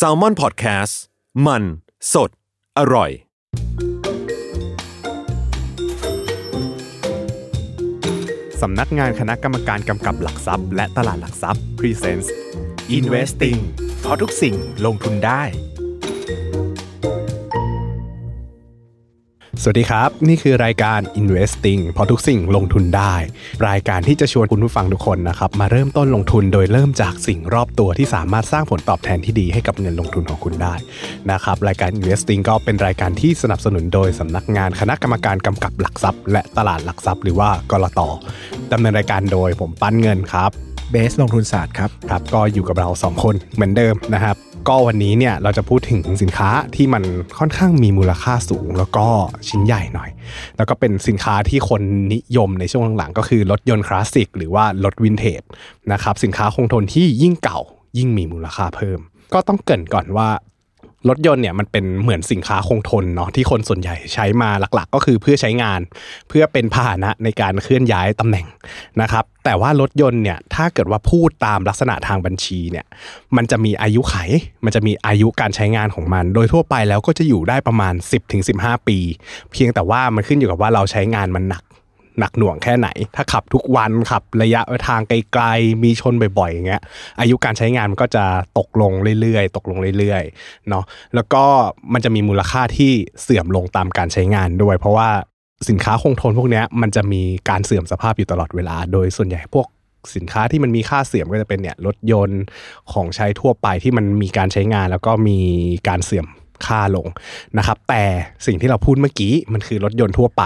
s a l ม o n PODCAST มัน สด อร่อย สำนักงานคณะกรรมการกำกับหลักทรัพย์ และตลาดหลักทรัพย์ Presents Investing เพราะทุกสิ่งลงทุนได้ สวัสดีครับ นี่คือรายการ Investing เพราะทุกสิ่งลงทุนได้ รายการที่จะชวนคุณผู้ฟังทุกคนนะครับ มาเริ่มต้นลงทุนโดยเริ่มจากสิ่งรอบตัวที่สามารถสร้างผลตอบแทนที่ดีให้กับเงินลงทุนของคุณได้นะครับรายการ Investing ก็เป็นรายการที่สนับสนุนโดยสำนักงานคณะกรรมการกำกับหลักทรัพย์ และตลาดหลักทรัพย์ หรือว่ากรตดำเนินรายการโดยผมปั้นเงินครับเบสลงทุนศาสตร์ครับครับก็อยู่กับเรา 2 คนเหมือนเดิมนะครับ ก็วันนี้เนี่ยเราจะพูดถึงสินค้าที่มันค่อนข้างมีมูลค่าสูง แล้วก็ชิ้นใหญ่หน่อย แล้วก็เป็นสินค้าที่คนนิยมในช่วงหลังๆ ก็คือรถยนต์คลาสสิกหรือว่ารถวินเทจนะครับสินค้าคงทนที่ยิ่งเก่ายิ่งมีมูลค่าเพิ่ม ก็ต้องเกริ่นก่อนว่า รถยนต์เนี่ยมันเป็นเหมือนสินค้าคงทนเนาะที่คนส่วนใหญ่ใช้มาหลักๆ ก็คือเพื่อใช้งาน เพื่อเป็นพาหนะในการเคลื่อนย้ายตำแหน่งนะครับ แต่ว่ารถยนต์เนี่ยถ้าเกิดว่าพูดตามลักษณะทางบัญชีเนี่ยมันจะมีอายุไข มันจะมีอายุการใช้งานของมัน โดยทั่วไปแล้วก็จะอยู่ได้ประมาณ 10-15 ปี เพียงแต่ว่ามันขึ้นอยู่กับว่าเราใช้งานมันหนัก หนักหน่วงแค่ไหน ถ้าขับทุกวันขับระยะทางไกลๆ มีชนบ่อยๆอย่างเงี้ยอายุการใช้งานมันก็จะตกลงเรื่อยๆ ตกลงเรื่อยๆเนาะแล้วก็มันจะมีมูลค่าที่เสื่อมลงตามการใช้งานด้วย เพราะว่าสินค้าคงทนพวกนี้มันจะมีการเสื่อมสภาพอยู่ตลอดเวลา โดยส่วนใหญ่พวกสินค้าที่มันมีค่าเสื่อมก็จะเป็นเนี่ยรถยนต์ของใช้ทั่วไปที่มันมีการใช้งานแล้วก็มีการเสื่อม ค่าลงนะครับ แต่สิ่งที่เราพูดเมื่อกี้มันคือรถยนต์ทั่วไป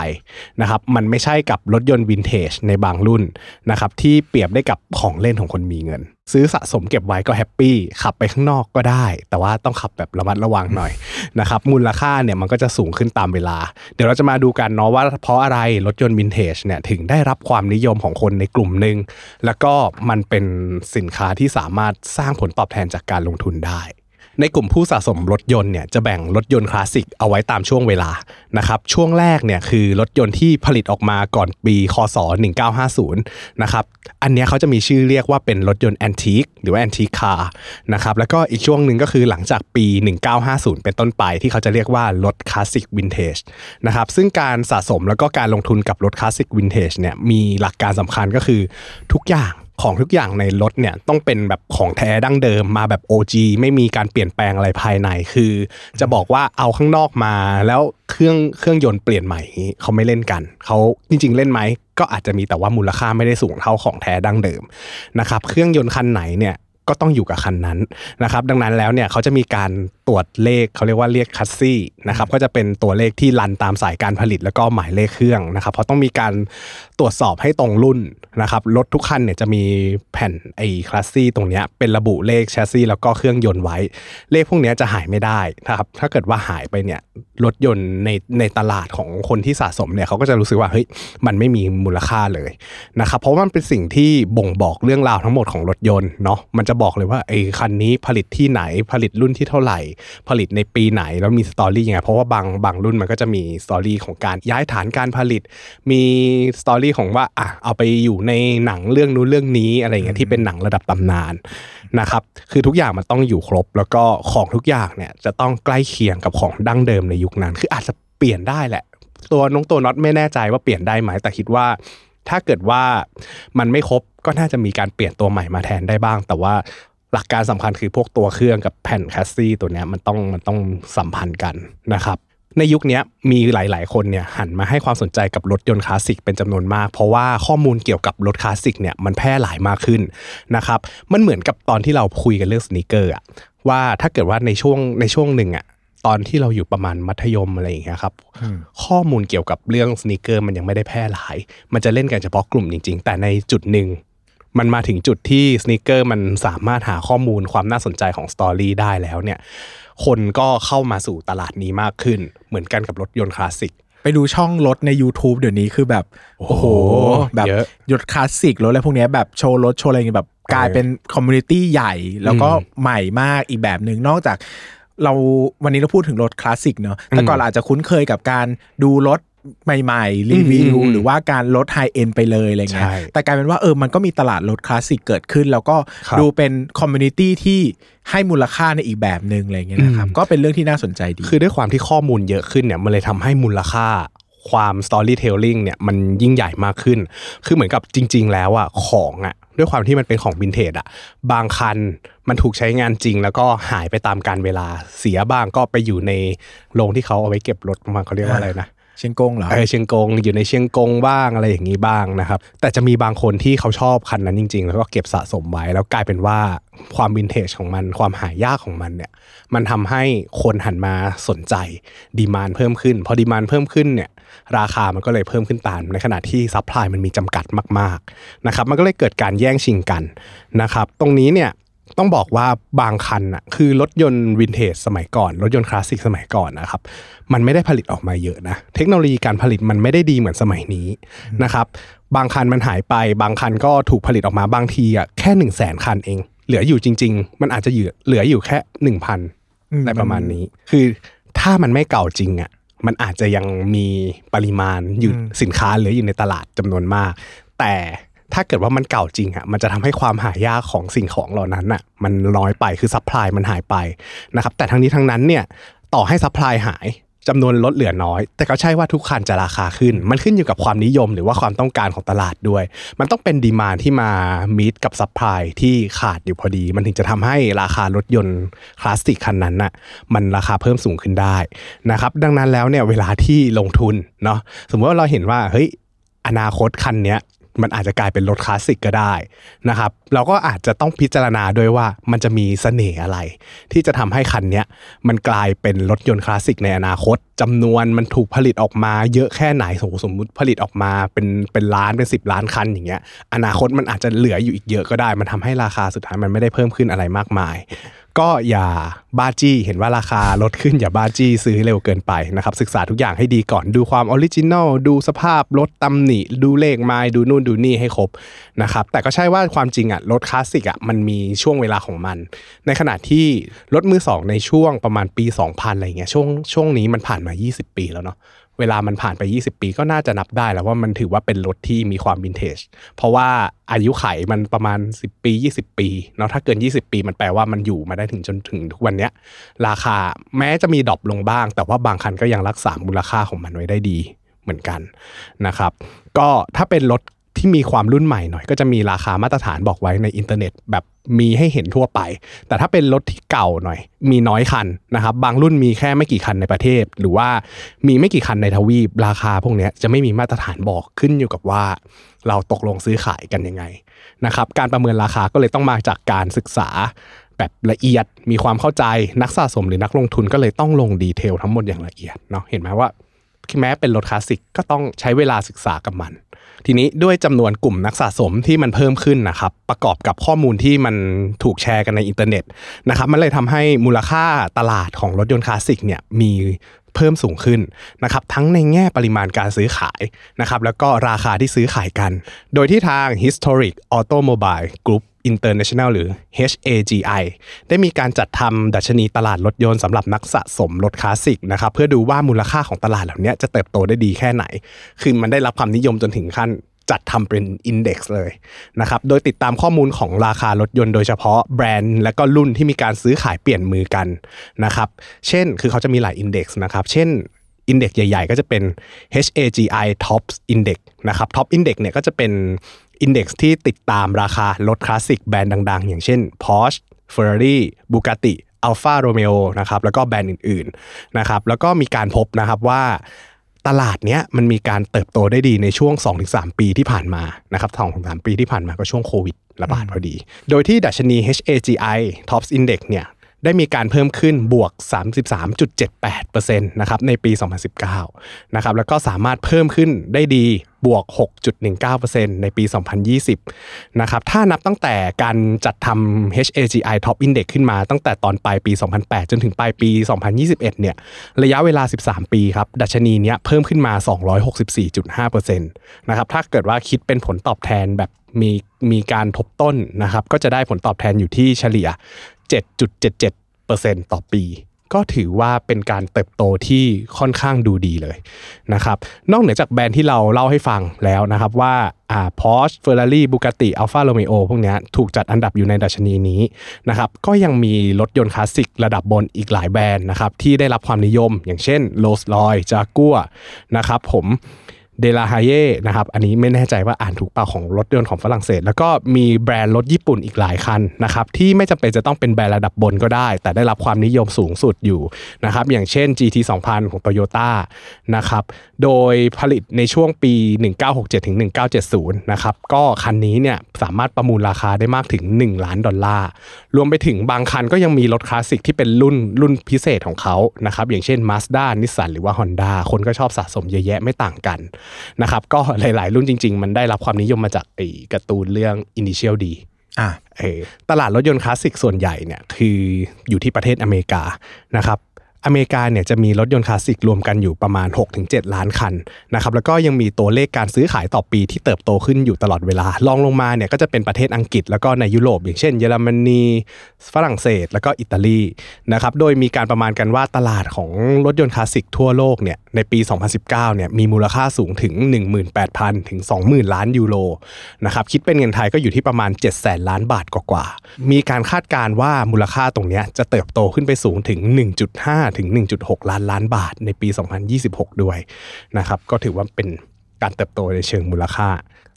นะครับ มันไม่ใช่กับรถยนต์วินเทจในบางรุ่นนะครับที่เปรียบได้กับของเล่นของคนมีเงิน ซื้อสะสมเก็บไว้ก็ happy ขับไปข้างนอกก็ได้ แต่ว่าต้องขับแบบระมัดระวังหน่อยนะครับมูลค่าเนี่ยมันก็จะสูงขึ้นตามเวลา เดี๋ยวเราจะมาดูกันเนาะว่าเพราะอะไรรถยนต์วินเทจเนี่ยถึงได้รับความนิยมของคนในกลุ่มหนึ่งแล้วก็มันเป็นสินค้าที่สามารถสร้างผลตอบแทนจากการลงทุนได้ ในกลุ่มผู้สะสมรถยนต์เนี่ยจะแบ่งรถยนต์คลาสสิกเอาไว้ตามช่วงเวลานะครับช่วงแรกเนี่ยคือรถยนต์ที่ผลิตออกมาก่อนปีคศ 1950นะครับอันนี้เขาจะมีชื่อเรียกว่าเป็นรถยนต์ antique หรือว่า antique car นะครับแล้วก็อีกช่วงหนึ่งก็คือหลังจากปี 1950 เป็นต้นไปที่เขาจะเรียกว่ารถคลาสสิกวินเทจนะครับซึ่งการสะสมแล้วก็การลงทุนกับรถคลาสสิกวินเทจเนี่ยมีหลักการสำคัญก็คือทุกอย่าง ของทุกอย่างในรถเนี่ยต้องเป็นแบบของแท้ดั้งเดิมมาแบบ OG ไม่มีการเปลี่ยนแปลงอะไรภายในคือ จะบอกว่าเอาข้างนอกมาแล้วเครื่องเครื่องยนต์เปลี่ยนใหม่เขาไม่เล่นกันเขาจริง ๆ เล่นไหมก็อาจจะมีแต่ว่ามูลค่าไม่ได้สูงเท่าของแท้ดั้งเดิมนะครับเครื่องยนต์คันไหนเนี่ยก็ต้องอยู่กับคันนั้นนะครับดังนั้นแล้วเนี่ยเขาจะมีการตรวจเลขเขาเรียกว่าเรียกคัสซี่นะครับก็จะเป็นตัวเลขที่รันตามสายการผลิตแล้วก็หมายเลขเครื่องนะครับเพราะต้องมีการตรวจสอบให้ตรงรุ่นนะครับรถทุกคันเนี่ยจะมีแผ่นไอ้คัสซี่ตรงเนี้ยเป็นระบุเลขแชสซี่แล้วก็เครื่องยนต์ไว้ เลขพวกนี้จะหายไม่ได้นะครับถ้าเกิดว่าหายไปเนี่ยรถยนต์ในในตลาดของคนที่สะสมเนี่ยเขาก็จะรู้สึกว่าเฮ้ยมันไม่มีมูลค่าเลยนะครับเพราะมันเป็นสิ่งที่บ่งบอกเรื่องราวทั้งหมดของรถยนต์เนาะมันจะบอกเลยว่าไอ้คันนี้ผลิตที่ไหนผลิตรุ่นที่เท่าไหร่ผลิตในปีไหน แล้วมี story ยังไง เพราะว่าบางบางรุ่นมันก็จะมี story ของการย้ายฐานการผลิต มี story ของว่าอะเอาไปอยู่ในหนังเรื่องนู้นเรื่องนี้อะไรอย่างเงี้ยที่เป็นหนังระดับตำนานนะครับคือทุกอย่างมันต้องอยู่ครบ แล้วก็ของทุกอย่างเนี่ยจะต้องใกล้เคียงกับของดั้งเดิมในยุคนั้น คืออาจจะเปลี่ยนได้แหละ ตัวน็อตตัวน็อตไม่แน่ใจว่าเปลี่ยนได้ไหมแต่คิดว่าถ้าเกิดว่ามันไม่ครบก็น่าจะมีการเปลี่ยนตัวใหม่มาแทนได้บ้าง แต่ว่า หลักการสำคัญคือพวกตัวเครื่องกับแผ่นแคสซี่ตัวเนี้ยมันต้องมันต้องสัมพันธ์กันนะครับในยุคนี้มีหลาย ๆ คนเนี่ยหันมาให้ความสนใจกับรถยนต์คลาสสิกเป็นจำนวนมาก เพราะว่าข้อมูลเกี่ยวกับรถคลาสสิกเนี่ยมันแพร่หลายมากขึ้นนะครับมันเหมือนกับตอนที่เราคุยกันเรื่อง sneaker อะว่าถ้าเกิดว่าในช่วงในช่วงหนึ่งอะตอนที่เราอยู่ประมาณมัธยมอะไรอย่างเงี้ยครับข้อมูลเกี่ยวกับเรื่อง sneaker มันยังไม่ได้แพร่หลาย มันจะเล่นกันเฉพาะกลุ่มจริง ๆ แต่ในจุดหนึ่ง มันมาถึงจุดที่สน e เกอร์มันสามารถหาข้อมูลความน่าสนใจของ story ได้แล้วเนี่ยคนก็เข้ามาสู่ตลาดนี้มากขึ้น เหมือนกันกับรถยนต์คลาสสิกไปดูช่องรถใน YouTube เดี๋ยวนี้คือแบบ โอ้โห แบบเยอะรถคลาสสิกรถอะไรพวกเนี้ยแบบโชว์รถโชว์อะไรอย่างเงี้ยแบบกลายเป็น community ใหญ่ แล้วก็ใหม่มากอีกแบบหนึ่งนอกจากเราวันนี้เราพูดถึงรถคลาสสิกเนอะแต่ก่อนเราอาจจะคุ้นเคยกับการดูรถ ใหม่ๆ รีวิวอืมอืมหรือว่าการรถ high-end ไปเลยอะไรเงี้ยใช่แต่กลายเป็นว่าเออมันก็มีตลาดรถคลาสสิกเกิดขึ้น แล้วก็ครับดูเป็น community ที่ให้มูลค่าในอีกแบบหนึ่งอะไรเงี้ยนะครับอืมก็เป็นเรื่องที่น่าสนใจดี คือด้วยความที่ข้อมูลเยอะขึ้นเนี่ยมันเลยทำให้มูลค่าความ storytelling เนี่ยมันยิ่งใหญ่มากขึ้น คือเหมือนกับจริง ๆ แล้วอะของอะด้วยความที่มันเป็นของวินเทจอะบางคันมันถูกใช้งานจริง แล้วก็หายไปตามกาลเวลาเสียบ้างก็ไปอยู่ในโรงที่เขาเอาไว้เก็บรถมาเขาเรียกว่าอะไรนะเชียงกงเหรอเออเชียงกงอยู่ในเชียงกงบ้างอะไรอย่างนี้บ้างนะครับ แต่จะมีบางคนที่เขาชอบคันนั้นจริง ๆ แล้วก็เก็บสะสมไว้ แล้วกลายเป็นว่าความวินเทจของมันความหายากของมันเนี่ย มันทำให้คนหันมาสนใจ demand เพิ่มขึ้น พอ demand เพิ่มขึ้นเนี่ย ราคามันก็เลยเพิ่มขึ้นตาม ในขณะที่ supply มันมีจำกัดมากๆนะครับมันก็เลยเกิดการแย่งชิงกันนะครับ ตรงนี้เนี่ย ต้องบอกว่าบางคันอะคือรถยนต์วินเทจสมัยก่อน รถยนต์คลาสสิกสมัยก่อนนะครับ มันไม่ได้ผลิตออกมาเยอะนะ เทคโนโลยีการผลิตมันไม่ได้ดีเหมือนสมัยนี้นะครับ บางคันมันหายไป บางคันก็ถูกผลิตออกมาบางทีอะแค่หนึ่งแสนคันเอง เหลืออยู่จริง ๆ มันอาจจะเหลือเหลืออยู่แค่หนึ่งพันอืมอะไรประมาณนี้ คือถ้ามันไม่เก่าจริงอะมันอาจจะยังมีปริมาณอยู่สินค้าเหลืออยู่ในตลาดจำนวนมาก แต่ ถ้าเกิดว่ามันเก่าจริงอะมันจะทำให้ความหายากของสิ่งของเหล่านั้นอะมันน้อยไปคือ supply มันหายไปนะครับแต่ทั้งนี้ทั้งนั้นเนี่ยต่อให้ supply หายจำนวนลดเหลือน้อย แต่ก็ใช่ว่าทุกคันจะราคาขึ้น มันขึ้นอยู่กับความนิยมหรือว่าความต้องการของตลาดด้วย มันต้องเป็น demand ที่มา meet กับ supply ที่ขาดอยู่พอดี มันถึงจะทำให้ราคารถยนต์คลาสสิกคันนั้นน่ะมันราคาเพิ่มสูงขึ้นได้นะครับดังนั้นแล้วเนี่ยเวลาที่ลงทุนเนาะสมมติว่าเราเห็นว่าเฮ้ยอนาคตคันเนี้ย มันอาจจะกลายเป็นรถคลาสสิกก็ได้นะครับเราก็อาจจะต้องพิจารณาด้วยว่ามันจะมีเสน่ห์อะไร ที่จะทำให้คันเนี้ยมันกลายเป็นรถยนต์คลาสสิกในอนาคตจำนวนมันถูกผลิตออกมาเยอะแค่ไหนสมมติสมมติผลิตออกมาเป็นเป็นล้านเป็นสิบล้านคันอย่างเงี้ยอนาคตมันอาจจะเหลืออยู่อีกเยอะก็ได้ มันทำให้ราคาสุดท้ายมันไม่ได้เพิ่มขึ้นอะไรมากมาย ก็อย่าบ้าจี้ เห็นว่าราคารถขึ้นอย่าบ้าจี้ซื้อเร็วเกินไปนะครับศึกษาทุกอย่างให้ดีก่อนดูความ original ดูสภาพรถตำหนิ ดูเลขไมล์ดูนู่นดูนี่ให้ครบนะครับแต่ก็ใช่ว่าความจริงอะรถคลาสสิกอะมันมีช่วงเวลาของมัน ในขณะที่รถมือสองในช่วงประมาณปี 2000อะไรเงี้ยช่วงช่วงนี้มันผ่านมา 20 ปีแล้วเนาะ เวลามันผ่านไป 20 ปีก็น่าจะนับได้แล้วว่ามันถือว่าเป็นรถที่มีความวินเทจ เพราะว่าอายุขัยมันประมาณ 10 ปี 20 ปีเนาะถ้าเกิน 20 ปีมันแปลว่ามันอยู่มาได้ถึงจนถึงทุกวันเนี้ยราคาแม้จะมี drop ลงบ้าง แต่ว่าบางคันก็ยังรักษามูลค่าของมันไว้ได้ดีเหมือนกันนะครับ ก็ถ้าเป็นรถ ที่มีความรุ่นใหม่หน่อย ก็จะมีราคามาตรฐานบอกไว้ในอินเทอร์เน็ตแบบมีให้เห็นทั่วไป แต่ถ้าเป็นรถที่เก่าหน่อย มีน้อยคันนะครับบางรุ่นมีแค่ไม่กี่คันในประเทศ หรือว่ามีไม่กี่คันในทวีป ราคาพวกนี้จะไม่มีมาตรฐานบอกขึ้นอยู่กับว่า เราตกลงซื้อขายกันยังไงนะครับการประเมินราคาก็เลยต้องมาจากการศึกษาแบบละเอียดมีความเข้าใจนักสะสมหรือนักลงทุนก็เลยต้องลงดีเทลทั้งหมดอย่างละเอียดเนาะเห็นไหมว่าแม้เป็นรถคลาสสิกก็ต้องใช้เวลาศึกษากับมัน ทีนี้ด้วยจำนวนกลุ่มนักสะสมที่มันเพิ่มขึ้นนะครับประกอบกับข้อมูลที่มันถูกแชร์กันในอินเทอร์เน็ตนะครับมันเลยทำให้มูลค่าตลาดของรถยนต์คลาสสิกเนี่ยมีเพิ่มสูงขึ้นนะครับทั้งในแง่ปริมาณการซื้อขายนะครับแล้วก็ราคาที่ซื้อขายกัน โดยที่ทาง Historic Automobile Group International หรือ HAGI ได้มีการจัดทำดัชนีตลาดรถยนต์สำหรับนักสะสมรถคลาสสิกนะครับเพื่อดูว่ามูลค่าของตลาดเหล่านี้จะเติบโตได้ดีแค่ไหน คือมันได้รับความนิยมจนถึงขั้นจัดทำเป็นอินเด็กซ์เลยนะครับ โดยติดตามข้อมูลของราคารถยนต์โดยเฉพาะแบรนด์และก็รุ่นที่มีการซื้อขายเปลี่ยนมือกันนะครับ เช่น คือเขาจะมีหลายอินเด็กซ์นะครับ เช่นอินเด็กซ์ใหญ่ ๆ ก็จะเป็น HAGI TOPS Index นะครับ Top Index เนี่ยก็จะเป็นอินเด็กซ์ที่ติดตามราคารถคลาสสิกแบรนด์ดัง ๆ อย่างเช่น Porsche Ferrari Bugatti Alfa Romeo นะครับแล้วก็แบรนด์อื่นๆนะครับแล้วก็มีการพบนะครับว่าตลาดเนี้ยมันมีการเติบโตได้ดีในช่วง 2-3 ปีที่ผ่านมานะครับ2-3ปีที่ผ่านมาก็ช่วงโควิดระบาดพอดี โดยที่ดัชนี HAGI Tops Index เนี่ย ได้มีการเพิ่มขึ้นบวก 33.78%นะครับในปี 2019 นะครับแล้วก็สามารถเพิ่มขึ้นได้ดีบวก 6.19%ในปี 2020 นะครับถ้านับตั้งแต่การจัดทำ HAGI Top Index ขึ้นมาตั้งแต่ตอนปลายปี 2008 จนถึงปลายปี 2021 เนี่ยระยะเวลา 13 ปีครับดัชนีเนี้ยเพิ่มขึ้นมา 264.5%นะครับถ้าเกิดว่าคิดเป็นผลตอบแทนแบบมีมีการทบต้นนะครับก็จะได้ผลตอบแทนอยู่ที่เฉลี่ย 7.77%ต่อปี ก็ถือว่าเป็นการเติบโตที่ค่อนข้างดูดีเลยนะครับ นอกเหนือจากแบรนด์ที่เราเล่าให้ฟังแล้วนะครับว่าอ่า Porsche Ferrari Bugatti Alfa Romeo พวกนี้ถูกจัดอันดับอยู่ในดัชนีนี้นะครับ ก็ยังมีรถยนต์คลาสสิกระดับบนอีกหลายแบรนด์นะครับที่ได้รับความนิยม อย่างเช่น Rolls-Royce Jaguar นะครับผม เดลาฮาเย่นะครับอันนี้ไม่แน่ใจว่าอ่านถูกเปล่าของรถยนต์ของฝรั่งเศส แล้วก็มีแบรนด์รถญี่ปุ่นอีกหลายคันนะครับที่ไม่จำเป็นจะต้องเป็นแบรนด์ระดับบนก็ได้ แต่ได้รับความนิยมสูงสุดอยู่นะครับอย่างเช่น GT 2000 ของ Toyota นะครับ โดยผลิตในช่วงปี 1967ถึง1970 นะครับ ก็คันนี้เนี่ยสามารถประมูลราคาได้มากถึง 1 ล้านดอลลาร์ รวมไปถึงบางคันก็ยังมีรถคลาสสิกที่เป็นรุ่นรุ่นพิเศษของเขานะครับ อย่างเช่น Mazda Nissan หรือว่า Honda คนก็ชอบสะสมเยอะแยะไม่ต่างกันนะครับ ก็หลาย ๆ รุ่นจริง ๆ มันได้รับความนิยมมาจากไอ้การ์ตูนเรื่อง Initial D อะเออตลาดรถยนต์คลาสสิกส่วนใหญ่เนี่ยคืออยู่ที่ประเทศอเมริกานะครับ อเมริกาเนี่ยจะมีรถยนต์คลาสสิกรวมกันอยู่ประมาณ 6-7 ล้านคันนะครับแล้วก็ยังมีตัวเลขการซื้อขายต่อปีที่เติบโตขึ้นอยู่ตลอดเวลาลองลงมาเนี่ยก็จะเป็นประเทศอังกฤษ แล้วก็ในยุโรป อย่างเช่น เยอรมนีฝรั่งเศส แล้วก็อิตาลีนะครับโดยมีการประมาณกันว่าตลาดของรถยนต์คลาสสิกทั่วโลกเนี่ยในปี 2019เนี่ยมีมูลค่าสูงถึง 18,000 ถึง 20,000 ล้านยูโรนะครับคิดเป็นเงินไทยก็อยู่ที่ประมาณ 7 0 0 0 0 ล้านบาทกว่าๆมีการคาดการณ์ว่ามูลค่าตรงนี้จะเติบโตขึ้นไปสูงถึง 1.5ถึง 1.6 ล้านล้านบาทในปี 2026 ด้วยนะครับก็ถือว่าเป็นการเติบโตในเชิงมูลค่า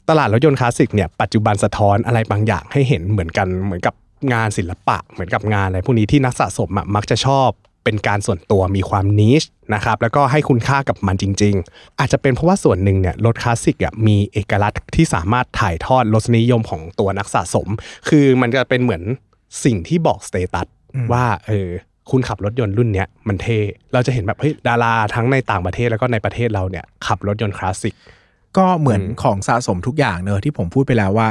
ตลาดรถยนต์คลาสสิกเนี่ยปัจจุบันสะท้อนอะไรบางอย่างให้เห็นเหมือนกันเหมือนกับงานศิลปะ เหมือนกับงานอะไรพวกนี้ที่นักสะสมมักจะชอบเป็นการส่วนตัวมีความ niche นะครับแล้วก็ให้คุณค่ากับมันจริง ๆ อาจจะเป็นเพราะว่าส่วนหนึ่งเนี่ยรถคลาสสิกอะมีเอกลักษณ์ที่สามารถถ่ายทอดรสนิยมของตัวนักสะสม คือมันจะเป็นเหมือนสิ่งที่บอก status ว่าเออ คุณขับรถยนต์รุ่นเนี้ยมันเท่เราจะเห็นแบบเฮ้ยดาราทั้งในต่างประเทศแล้วก็ในประเทศเราเนี่ยขับรถยนต์คลาสสิกก็เหมือนของสะสมทุกอย่างเนอะที่ผมพูดไปแล้วว่า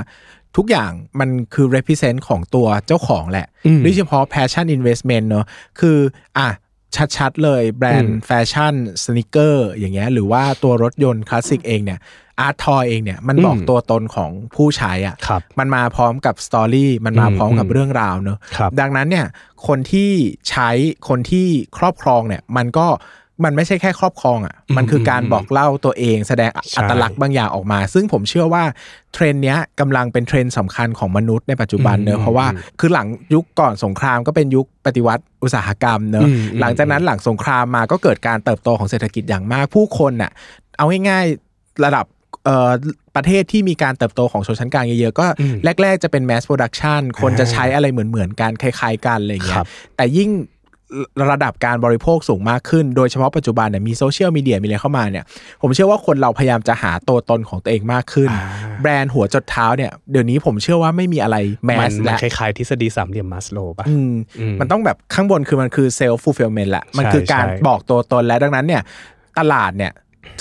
ทุกอย่างมันคือ represent ของตัวเจ้าของแหละอืมโดยเฉพาะ passion investment เนอะคืออะชัดๆเลยแบรนด์อืมแฟชั่น sneaker อย่างเงี้ยหรือว่าตัวรถยนต์คลาสสิกเองเนี่ย art toy เองเนี่ยมันบอกอืมตัวตนของผู้ใช้อะครับมันมาพร้อมกับ story มันมาอืมพร้อมกับอืมเรื่องราวเนอะครับดังนั้นเนี่ยคนที่ใช้คนที่ครอบครองเนี่ยมันก็มันไม่ใช่แค่ครอบครองอะ มันคือการบอกเล่าตัวเองแสดงใช่อัตลักษณ์บางอย่างออกมา ซึ่งผมเชื่อว่าเทรนด์เนี้ยกำลังเป็นเทรนด์สำคัญของมนุษย์ในปัจจุบันเนอือะมเพราะว่าคือหลังยุคก่อนสงครามก็เป็นยุคปฏิวัติอุตสาหกรรมเนอะอืมอืมหลังจากนั้นหลังสงครามมาก็เกิดการเติบโตของเศรษฐกิจอย่างมากผู้คนน่ะเอาง่ายๆระดับเอ่อ ประเทศที่มีการเติบโตของชนชั้นกลางเยอะๆ ก็อืมแรก ๆ จะเป็น mass production คนจะใช้อะไรเหมือนๆกันคล้าย ๆ กันอะไรอย่างเงี้ครัยบแต่ยิ่งระดับการบริโภคสูงมากขึ้น โดยเฉพาะปัจจุบันเนี่ยมีโซเชียลมีเดียมีอะไรเข้ามาเนี่ยผมเชื่อว่าคนเราพยายามจะหาตัวตนของตัวเองมากขึ้นอ่าแบรนด์หัวจดเท้าเนี่ยเดี๋ยวนี้ผมเชื่อว่าไม่มีอะไร mass มันมันและคล้ายๆทฤษฎีสามเหลี่ยมมัสโลว์ป่ะอืมอืมมันต้องแบบข้างบนคือมันคือ self-fulfillment แหละมันคือการใช่บอกตัวตนและดังนั้นเนี่ยตลาดเนี่ย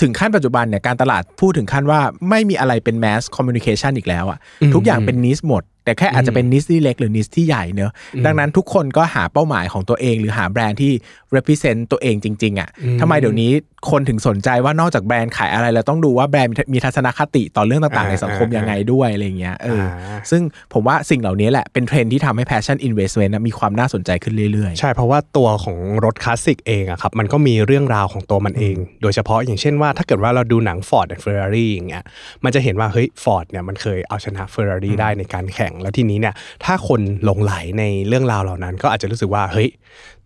ถึงขั้นปัจจุบันเนี่ยการตลาดพูดถึงขั้นว่าไม่มีอะไรเป็น mass communication อีกแล้วอะอืมทุกอย่างเป็น niche หมด แต่แค่อาจจะเป็น niche ที่เล็กหรือ niche ที่ใหญ่เนอะดังนั้นทุกคนก็หาเป้าหมายของตัวเอง หรือหาแบรนด์ที่ represent ตัวเองจริง ๆอะทำไมเดี๋ยวนี้คนถึงสนใจว่านอกจากแบรนด์ขายอะไรแล้วต้องดูว่าแบรนด์มีทัศนคติต่อเรื่องต่างๆ ในสังคมยังไงด้วยอะไรอย่างเงี้ยเอออาซึ่งผมว่าสิ่งเหล่านี้แหละเป็นเทรนด์ที่ทำให้ passion investment นะมีความน่าสนใจขึ้นเรื่อยๆ ใช่เพราะว่าตัวของรถคลาสสิกเองอะครับมันก็มีเรื่องราวของตัวมันเอง โดยเฉพาะอย่างเช่นว่าถ้าเกิดว่าเราดูหนัง Ford and Ferrari อย่างเงี้ยมันจะเห็นว่าเฮ้ย Ford เนี่ยมันเคยเอาชนะ Ferrari ได้ในการแข่งแล้วทีนี้เนี่ยถ้าคนหลงไหลในเรื่องราวเหล่านั้น ก็อาจจะรู้สึกว่าเฮ้ย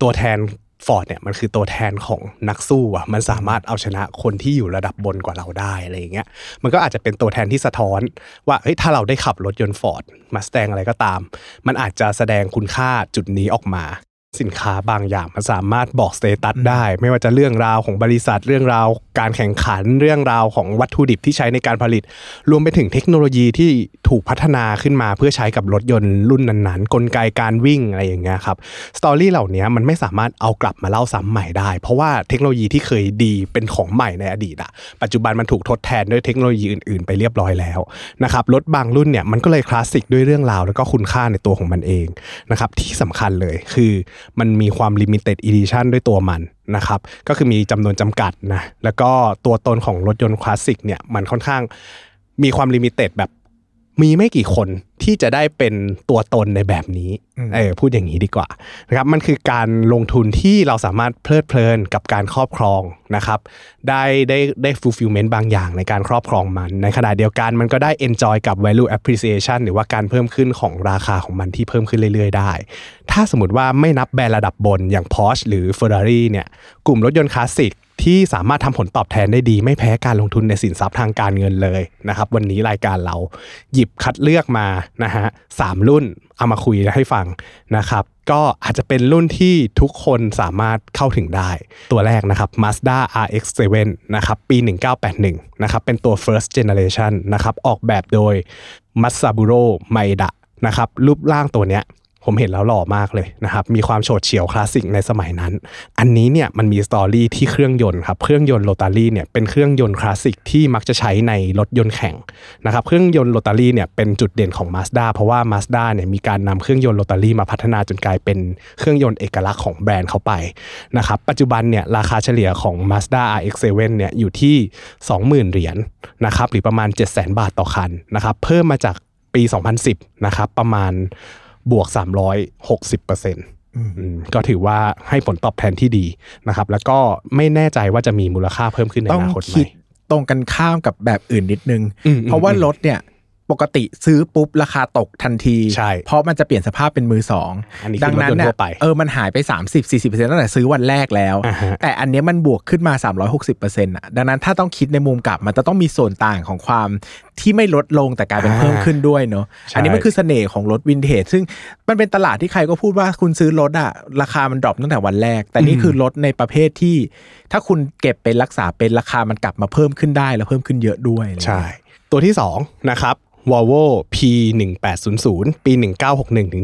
ตัวแทน Ford เนี่ยมันคือตัวแทนของนักสู้อะมันสามารถเอาชนะคนที่อยู่ระดับบนกว่าเราได้อะไรอย่างเงี้ยมันก็อาจจะเป็นตัวแทนที่สะท้อน ว่าเฮ้ยถ้าเราได้ขับรถยนต์ Ford Mustang อะไรก็ตาม มันอาจจะแสดงคุณค่าจุดนี้ออกมา สินค้าบางอย่างมันสามารถบอกสเตตัสได้ ไม่ว่าจะเรื่องราวของบริษัทเรื่องราว การแข่งขันเรื่องราวของวัตถุดิบที่ใช้ในการผลิต รวมไปถึงเทคโนโลยีที่ถูกพัฒนาขึ้นมาเพื่อใช้กับรถยนต์รุ่นนั้นๆ กลไกการวิ่งอะไรอย่างเงี้ยครับสตอรี่เหล่านี้มันไม่สามารถเอากลับมาเล่าซ้ำใหม่ได้ เพราะว่าเทคโนโลยีที่เคยดีเป็นของใหม่ในอดีตอะปัจจุบันมันถูกทดแทนด้วยเทคโนโลยีอื่นๆ ไปเรียบร้อยแล้วนะครับรถบางรุ่นเนี่ยมันก็เลยคลาสสิกด้วยเรื่องราวแล้วก็คุณค่าในตัวของมันเองนะครับที่สำคัญเลยคือมันมีความ limited edition ด้วยตัวมัน นะครับก็คือมีจำนวนจำกัดนะแล้วก็ตัวตนของรถยนต์คลาสสิกเนี่ยมันค่อนข้างมีความ limited แบบ มีไม่กี่คนที่จะได้เป็นตัวตนในแบบนี้เออพูดอย่างนี้ดีกว่านะครับมันคือการลงทุนที่เราสามารถเพลิดเพลินกับการครอบครองนะครับได้ได้ได้ fulfillment บางอย่างในการครอบครองมัน ในขณะเดียวกันมันก็ได้ enjoy กับ value appreciation หรือว่าการเพิ่มขึ้นของราคาของมันที่เพิ่มขึ้นเรื่อยๆ ได้ ถ้าสมมติว่าไม่นับแบรนด์ระดับบนอย่าง Porsche หรือ Ferrari เนี่ยกลุ่มรถยนต์คลาสสิก ที่สามารถทำผลตอบแทนได้ดี ไม่แพ้การลงทุนในสินทรัพย์ทางการเงินเลยนะครับ วันนี้รายการเราหยิบคัดเลือกมานะฮะสามรุ่นเอามาคุยให้ฟังนะครับ ก็อาจจะเป็นรุ่นที่ทุกคนสามารถเข้าถึงได้ ตัวแรกนะครับ Mazda RX-7 นะครับปี 1981นะครับเป็นตัว first generation นะครับออกแบบโดย Masaburo Maeda นะครับรูปร่างตัวเนี้ย ผมเห็นแล้วหล่อมากเลยนะครับ มีความโฉบเฉี่ยวคลาสสิกในสมัยนั้น อันนี้เนี่ยมันมี story ที่เครื่องยนต์ครับ เครื่องยนต์โรตารี่เนี่ยเป็นเครื่องยนต์คลาสสิกที่มักจะใช้ในรถยนต์แข่งนะครับ เครื่องยนต์โรตารี่เนี่ยเป็นจุดเด่นของ Mazda เพราะว่า Mazda เนี่ยมีการนำเครื่องยนต์โรตารี่มาพัฒนาจนกลายเป็นเครื่องยนต์เอกลักษณ์ของแบรนด์เขาไปนะครับ ปัจจุบันเนี่ยราคาเฉลี่ยของ Mazda RX-7 เนี่ยอยู่ที่ 20,000 เหรียญนะครับ หรือประมาณ 700,000 บาทต่อคันนะครับ เพิ่มมาจากปี 2010 นะครับ ประมาณ บวก 360เปอร์เซ็นต์ก็ถือว่าให้ผลตอบแทนที่ดีนะครับ แล้วก็ไม่แน่ใจว่าจะมีมูลค่าเพิ่มขึ้นในต้อองนาคตไหมคิดตรงกันข้ามกับแบบอื่นนิดนึงอืมเพราะว่ารถเนี่ย ปกติซื้อปุ๊บราคาตกทันที ใช่ เพราะมันจะเปลี่ยนสภาพเป็นมือสองอันนี้คือดันั้นรถยนต์เนี่ทั่ยวไปเออมันหายไป 30-40%ตั้งแต่ซื้อวันแรกแล้วอ่าฮะแต่อันเนี้ยมันบวกขึ้นมา 360%อะดังนั้นถ้าต้องคิดในมุมกลับมันจะต้องมีส่วนต่างของความที่ไม่ลดลงแต่กลายเป็นเพิ่มขึ้นด้วยเนาะใช่อันนี้มันคือเสน่ห์ของรถวินเทจซึ่งมันเป็นตลาดที่ใครก็พูดว่าคุณซื้อรถอะราคามัน drop ตั้งแต่วันแรก แต่นี่คือรถในประเภทที่ ถ้าคุณเก็บเป็นรักษาเป็นราคามันกลับมาเพิ่มขึ้นได้แล้วเพิ่มขึ้นเยอะด้วยอะไรเงี้ยใช่ตัวที่2นะครับ Volvo P 1 8 0 0 ปี 1961ถึง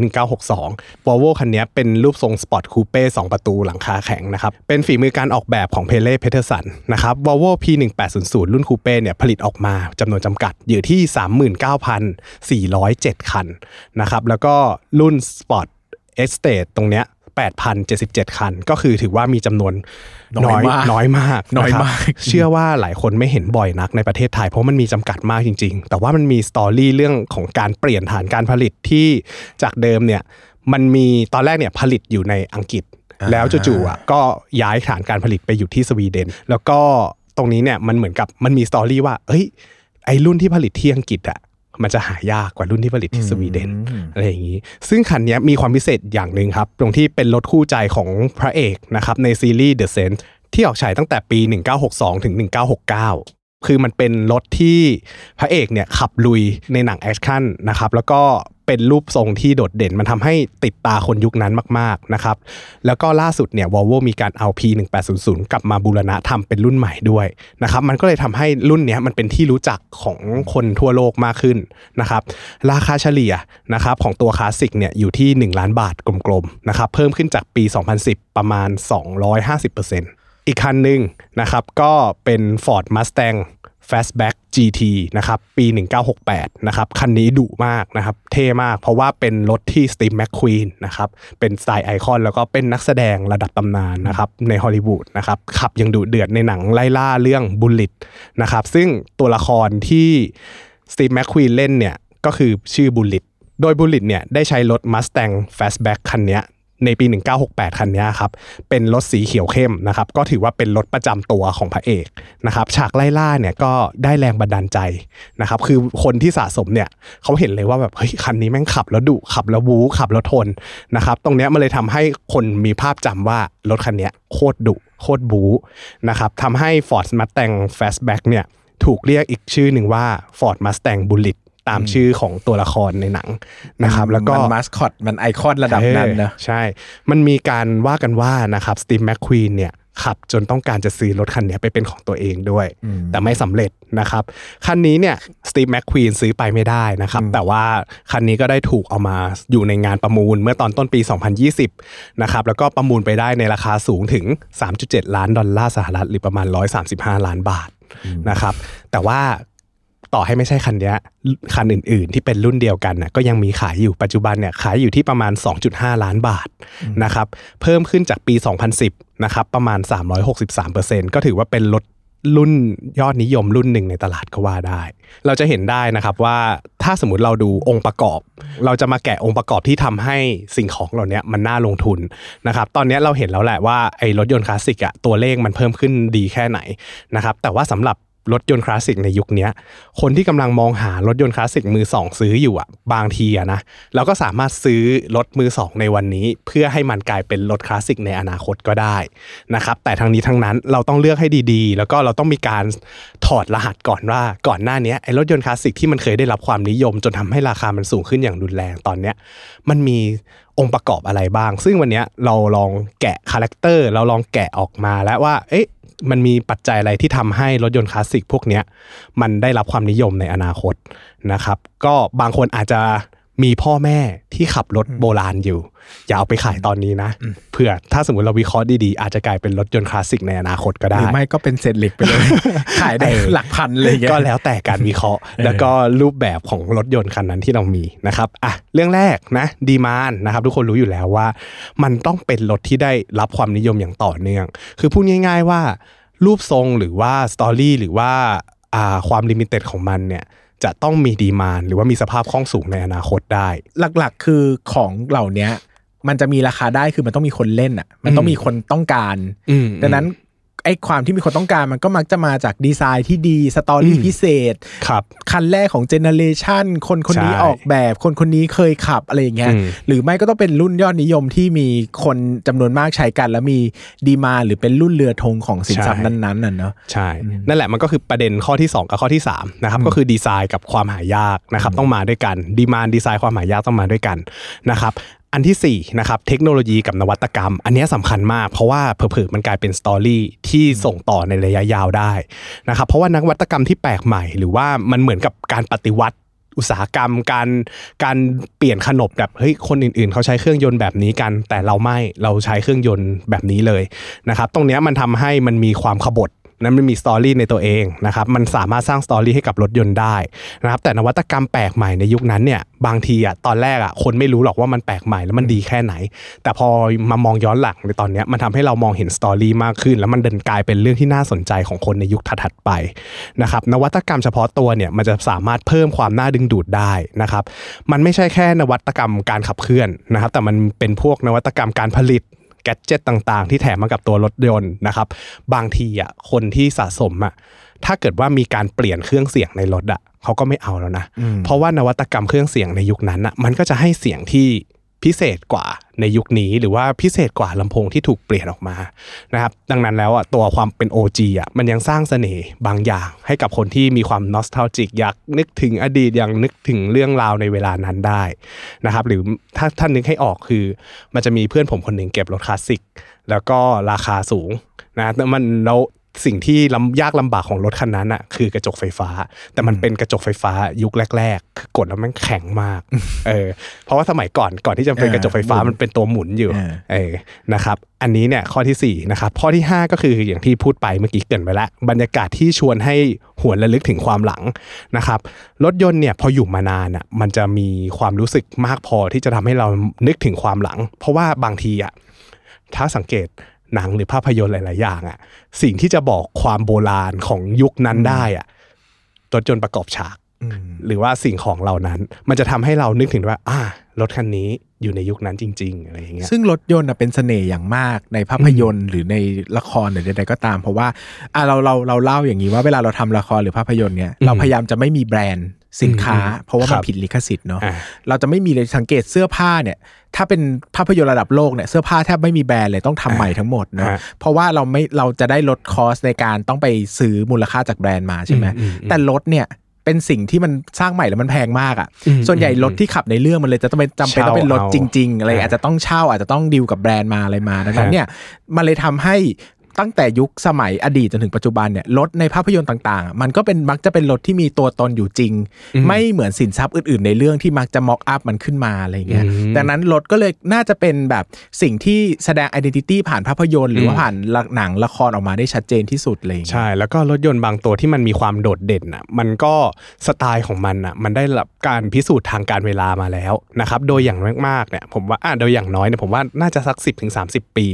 1962 Volvo คันนี้เป็นรูปทรงสปอร์ตคูเป้2ประตูหลังคาแข็งนะครับ เป็นฝีมือการออกแบบของ Pelle Pettersonนะครับ Volvo P 1 8 0 0 รุ่นคูเป้เนี่ยผลิตออกมาจำนวนจำกัดอยู่ที่ 39,407 คันนะครับ แล้วก็รุ่น Sport Estate ตรงเนี้ย 8,077 คัน ก็คือถือว่ามีจำนวนน้อยมากน้อยมากน้อยะครับมาก เชื่อว่าหลายคนไม่เห็นบ่อยนักในประเทศไทย เพราะมันมีจำกัดมากจริง ๆ แต่ว่ามันมีสตอรี่เรื่องของการเปลี่ยนฐานการผลิตที่จากเดิมเนี่ยมันมีตอนแรกเนี่ยผลิตอยู่ในอังกฤษ แล้วจู่ๆอะก็ย้ายฐานการผลิตไปอยู่ที่สวีเดน แล้วก็ตรงนี้เนี่ยมันเหมือนกับมันมี story ว่าเอ้ยไอรุ่นที่ผลิตที่อังกฤษอะ มันจะหายากกว่ารุ่นที่ผลิตที่สวีเดนอะไรอย่างนี้ ซึ่งคันเนี้ยมีความพิเศษอย่างหนึ่งครับ ตรงที่เป็นรถคู่ใจของพระเอกนะครับในซีรีส์ The Saint ที่ออกฉายตั้งแต่ปี 1962 ถึง 1969 คือมันเป็นรถที่พระเอกเนี่ยขับลุยในหนังแอคชั่นนะครับ แล้วก็ เป็นรูปทรงที่โดดเด่น มันทำให้ติดตาคนยุคนั้นมากๆนะครับ แล้วก็ล่าสุดเนี่ย Volvo มีการเอา P1800 กลับมาบูรณะทำเป็นรุ่นใหม่ด้วยนะครับ มันก็เลยทำให้รุ่นเนี้ยมันเป็นที่รู้จักของคนทั่วโลกมากขึ้นนะครับ ราคาเฉลี่ยนะครับของตัวคลาสสิกเนี่ยอยู่ที่ 1 ล้านบาทกลมๆนะครับ เพิ่มขึ้นจากปี 2010 ประมาณ 250%อีกคันหนึ่งนะครับก็เป็น Ford Mustang Fastback GT นะครับปี 1968 นะครับคันนี้ดุมากนะครับเท่มากเพราะว่าเป็นรถที่ Steve McQueen นะครับเป็นสไตล์ไอคอนแล้วก็เป็นนักแสดงระดับตำนานนะครับในฮอลลีวูดนะครับขับย่างดุเดือดในหนังไล่ล่าเรื่องบุลลิตนะครับซึ่งตัวละครที่สตีฟแมคควีนเล่นเนี่ยก็คือชื่อบุลลิตโดยบุลลิตเนี่ยได้ใช้รถ Mustang Fastback คันนี้ ในปี 1968 คันนี้ครับ เป็นรถสีเขียวเข้มนะครับ ก็ถือว่าเป็นรถประจำตัวของพระเอกนะครับ ฉากไล่ล่าเนี่ยก็ได้แรงบันดาลใจนะครับ คือคนที่สะสมเนี่ยเขาเห็นเลยว่าแบบเฮ้ยคันนี้แม่งขับแล้วดุขับแล้วบู๊ขับแล้วทนนะครับ ตรงเนี้ยมันเลยทำให้คนมีภาพจำว่ารถคันนี้โคตรดุโคตรบู๊นะครับทำให้ Ford Mustang Fastback เนี่ยถูกเรียกอีกชื่อหนึ่งว่า Ford Mustang Bullitt ตามชื่อของตัวละครในหนังนะครับ แล้วก็มันมาสคอตมันไอคอนระดับนั้นนะเออใช่ มันมีการว่ากันว่านะครับสตี e แมคควีนเนี่ยขับจนต้องการจะซื้อรถคันเนี้ยไปเป็นของตัวเองด้วย แต่ไม่สำเร็จนะครับ คันนี้เนี่ยสตี e แมคควีนซื้อไปไม่ได้นะครับ แต่ว่าคันนี้ก็ได้ถูกเอามาอยู่ในงานประมูลเมื่อตอนต้นปี 2020 นะครับ แล้วก็ประมูลไปได้ในราคาสูงถึง 3.7 ล้านดอลลาร์สหรัฐหรือประมาณ 135 ล้านบาทนะครับ แต่ว่า ต่อให้ไม่ใช่คันเนี้ยคันอื่น ๆ ที่เป็นรุ่นเดียวกันน่ะก็ยังมีขายอยู่ปัจจุบันเนี่ยขายอยู่ที่ประมาณ 2.5 ล้านบาทนะครับเพิ่มขึ้นจากปี 2010นะครับประมาณ 363%ก็ถือว่าเป็นรถรุ่นยอดนิยมรุ่นหนึ่งในตลาดก็ว่าได้ เราจะเห็นได้นะครับว่าถ้าสมมติเราดูองค์ประกอบ เราจะมาแกะองค์ประกอบที่ทำให้สิ่งของเหล่านี้มันน่าลงทุนนะครับตอนนี้เราเห็นแล้วแหละว่าไอ้รถยนต์คลาสสิกอะตัวเลขมันเพิ่มขึ้นดีแค่ไหนนะครับแต่ว่าสำหรับ รถยนต์คลาสสิกในยุคนี้คนที่กำลังมองหารถยนต์คลาสสิกมือสองซื้ออยู่อะบางทีอะนะเราก็สามารถซื้อรถมือสองในวันนี้ เพื่อให้มันกลายเป็นรถคลาสสิกในอนาคตก็ได้นะครับแต่ทั้งนี้ทั้งนั้นเราต้องเลือกให้ดีๆ แล้วก็เราต้องมีการถอดรหัสก่อนว่าก่อนหน้านี้ไอ้รถยนต์คลาสสิกที่มันเคยได้รับความนิยม จนทำให้ราคามันสูงขึ้นอย่างรุนแรงตอนเนี้ยมันมีองค์ประกอบอะไรบ้าง ซึ่งวันนี้เราลองแกะ character เราลองแกะออกมาแล้วว่า เอ๊ะ มันมีปัจจัยอะไรที่ทำให้รถยนต์คลาสสิกพวกเนี้ยมันได้รับความนิยมในอนาคตนะครับ ก็บางคนอาจจะ มีพ่อแม่ที่ขับรถโบราณอยู่ อย่าเอาไปขายตอนนี้นะ เผื่อถ้าสมมติเราวิเคราะห์ดีๆ อาจจะกลายเป็นรถยนต์คลาสสิกในอนาคตก็หได้รือไม่ก็เป็นเศษเหล็กไปเลย ขายได้หลักพันเลยางเงี้ยก็แล้วแต่การวิเคราะห์ แล้วก็รูปแบบของรถยนต์คันนั้นที่เรามีนะครับอะเรื่องแรกนะดีมานนะครับ ทุกคนรู้อยู่แล้วว่า มันต้องเป็นรถที่ได้รับความนิยมอย่างต่อเนื่อง คือพูดง่าย ๆว่า รูปทรงหรือว่า story หรือว่าอ่าความ limited ของมันเนี่ย จะต้องมี demand หรือว่ามีสภาพคล่องสูงในอนาคตได้ หลักๆ คือของเหล่าเนี้ยมันจะมีราคาได้คือมันต้องมีคนเล่นอะ มันต้องมีคนต้องการอืมดังนั้น ไอ้ความที่มีคนต้องการมันก็มักจะมาจากดีไซน์ที่ดี story อืมพิเศษครับคันแรกของ generation คนคนนี้ใช่ออกแบบ คนคนนี้เคยขับอะไรอย่างเงี้ยอืมหรือไม่ก็ต้องเป็นรุ่นยอดนิยมที่มีคนจำนวนมากใช้กัน แล้วมีดีมาหรือเป็นรุ่นเรือธงของสินทรัพย์นั้นๆน่ะเนาะใช่ นั่นแหละมันก็คือประเด็นข้อที่ 2 กับข้อที่3นะครับก็คือดีไซน์กับความหายากนะครับต้องมาด้วยกันดีมานดีไซน์ความหายากต้องมาด้วยกันนะครับ อันที่4นะครับเทคโนโลยีกับนวัตกรรม อันนี้ยสำคัญมากเพราะว่าเผลอๆมันกลายเป็นสตอรี่ที่ส่งต่อในระยะยาวได้นะครับเพราะว่านักวัตกรรมที่แปลกใหม่ หรือว่ามันเหมือนกับการปฏิวัติอุตสาหกรรมการการเปลี่ยนขนบแบบเฮ้ยคนอื่นๆ เขาใช้เครื่องยนต์แบบนี้กัน แต่เราไม่เราใช้เครื่องยนต์แบบนี้เลยนะครับตรงนี้มันทำให้มันมีความขบถ นั้นมันมี story ในตัวเองนะครับมันสามารถสร้าง story ให้กับรถยนต์ได้นะครับแต่นวัตกรรมแปลกใหม่ในยุคนั้นเนี่ยบางทีอะตอนแรกอะคนไม่รู้หรอกว่ามันแปลกใหม่แล้วมันดีแค่ไหน แต่พอมามองย้อนหลังในตอนนี้มันทำให้เรามองเห็น story มากขึ้น แล้วมันเลยกลายเป็นเรื่องที่น่าสนใจของคนในยุคถัดๆไปนะครับนวัตกรรมเฉพาะตัวเนี่ยมันจะสามารถเพิ่มความน่าดึงดูดได้นะครับมันไม่ใช่แค่นวัตกรรมการขับเคลื่อนนะครับแต่มันเป็นพวกนวัตกรรมการผลิต แกดเจิตต่าง ๆ ที่แถมมากับตัวรถยนต์นะครับบางทีอะคนที่สะสมอะถ้าเกิดว่ามีการเปลี่ยนเครื่องเสียงในรถอะเขาก็ไม่เอาแล้วนะ เพราะว่านวัตกรรมเครื่องเสียงในยุคนั้นอะมันก็จะให้เสียงที่ พิเศษกว่าในยุคนี้หรือว่าพิเศษกว่าลำโพงที่ถูกเปลี่ยนออกมานะครับดังนั้นแล้วอะตัวความเป็น OG อะมันยังสร้างเสน่ห์บางอย่างให้กับคนที่มีความนอสท a ลจิกอยากนึกถึงอดีตอย่างนึกถึงเรื่องราวในเวลานั้นได้นะครับหรือถ้าท่านนึกให้ออกคือ มันจะมีเพื่อนผมคนหนึ่งเก็บรถคลาสสิกแล้วก็ราคาสูงนะมันแล้ว สิ่งที่ลำยากลำบากของรถคันนั้นอะคือกระจกไฟฟ้า แต่มันเป็นกระจกไฟฟ้ายุคแรก ๆ คือกดแล้วมันแข็งมากเออเพราะว่าสมัยก่อนก่อนที่จะเป็นเออกระจกไฟฟ้าหมุนมันเป็นตัวหมุนอยู่เออเออนะครับอันนี้เนี่ยข้อที่4นะครับข้อที่ 5 ก็คืออย่างที่พูดไปเมื่อกี้เกรินไปแล้วบรรยากาศที่ชวนให้หวนระลึกถึงความหลังนะครับรถยนต์เนี่ยพออยู่มานานอะมันจะมีความรู้สึกมากพอที่จะทำให้เรานึกถึงความหลัง เพราะว่าบางทีอะถ้าสังเกต หนังหรือภาพยนตร์หลาย ๆ อย่างอะสิ่งที่จะบอกความโบราณของยุคนั้นได้อะรถยนต์ประกอบฉาก หรือว่าสิ่งของเหล่านั้น มันจะทำให้เรานึกถึงว่า อ่ารถคันนี้อยู่ในยุคนั้นจริง ๆ อะไรอย่างเงี้ยซึ่งรถยนต์น่ะเป็นเสน่ห์อย่างมากในภาพยนตร์ หรือในละครหรือใดๆก็ตาม เพราะว่าอะเราเราเราเล่าอย่างนี้ว่าเวลาเราทำละครหรือภาพยนตร์เนี่ยเราพยายามจะไม่มีแบรนด์ สินค้า เพราะว่ามันครับผิดลิขสิทธิ์เนาะอ่าเราจะไม่มีเลยสังเกตเสื้อผ้าเนี่ย ถ้าเป็นภาพยนตร์ระดับโลกเนี่ยเสื้อผ้าแทบไม่มีแบรนด์เลยต้องทำใหม่ทั้งหมดเนาะอ่าเพราะว่าเราไม่เราจะได้ลดคอสในการต้องไปซื้อมูลค่าจากแบรนด์มาใช่ไหมอืมอืมแต่รถเนี่ยเป็นสิ่งที่มันสร้างใหม่แล้วมันแพงมากอะอืมส่วนใหญ่รถที่ขับในเรื่องมันเลยจะต้องเป็นจำเป็นต้องเป็นรถเช่าเอาจริง ๆ อะไรอ่าอาจจะต้องเช่าอาจจะต้องดีลกับแบรนด์มาอะไรมาดังนั้นฮะเนี่ยมันเลยทำให้ ตั้งแต่ยุคสมัยอดีตจนถึงปัจจุบันเนี่ยรถในภาพยนตร์ต่างๆอะมันก็เป็นมักจะเป็นรถที่มีตัวตนอยู่จริง ไม่เหมือนสินทรัพย์อื่นๆ ในเรื่องที่มักจะม็อกอัพมันขึ้นมาอะไรเงี้ยอืมดังนั้นรถก็เลยน่าจะเป็นแบบสิ่งที่แสดง identity ผ่านภาพยนตร์หรือว่าผ่านหนังละครออกมาได้ชัดเจนที่สุดเลยใช่ แล้วก็รถยนต์บางตัวที่มันมีความโดดเด่นอะมันก็สไตล์ของมันอะมันได้รับการพิสูจน์ทางการเวลามาแล้วนะครับโดยอย่างมากๆเนี่ยผมว่าอะโดยอย่างน้อยเนี่ยผมว่าน่าจะสัก 10-30 ปี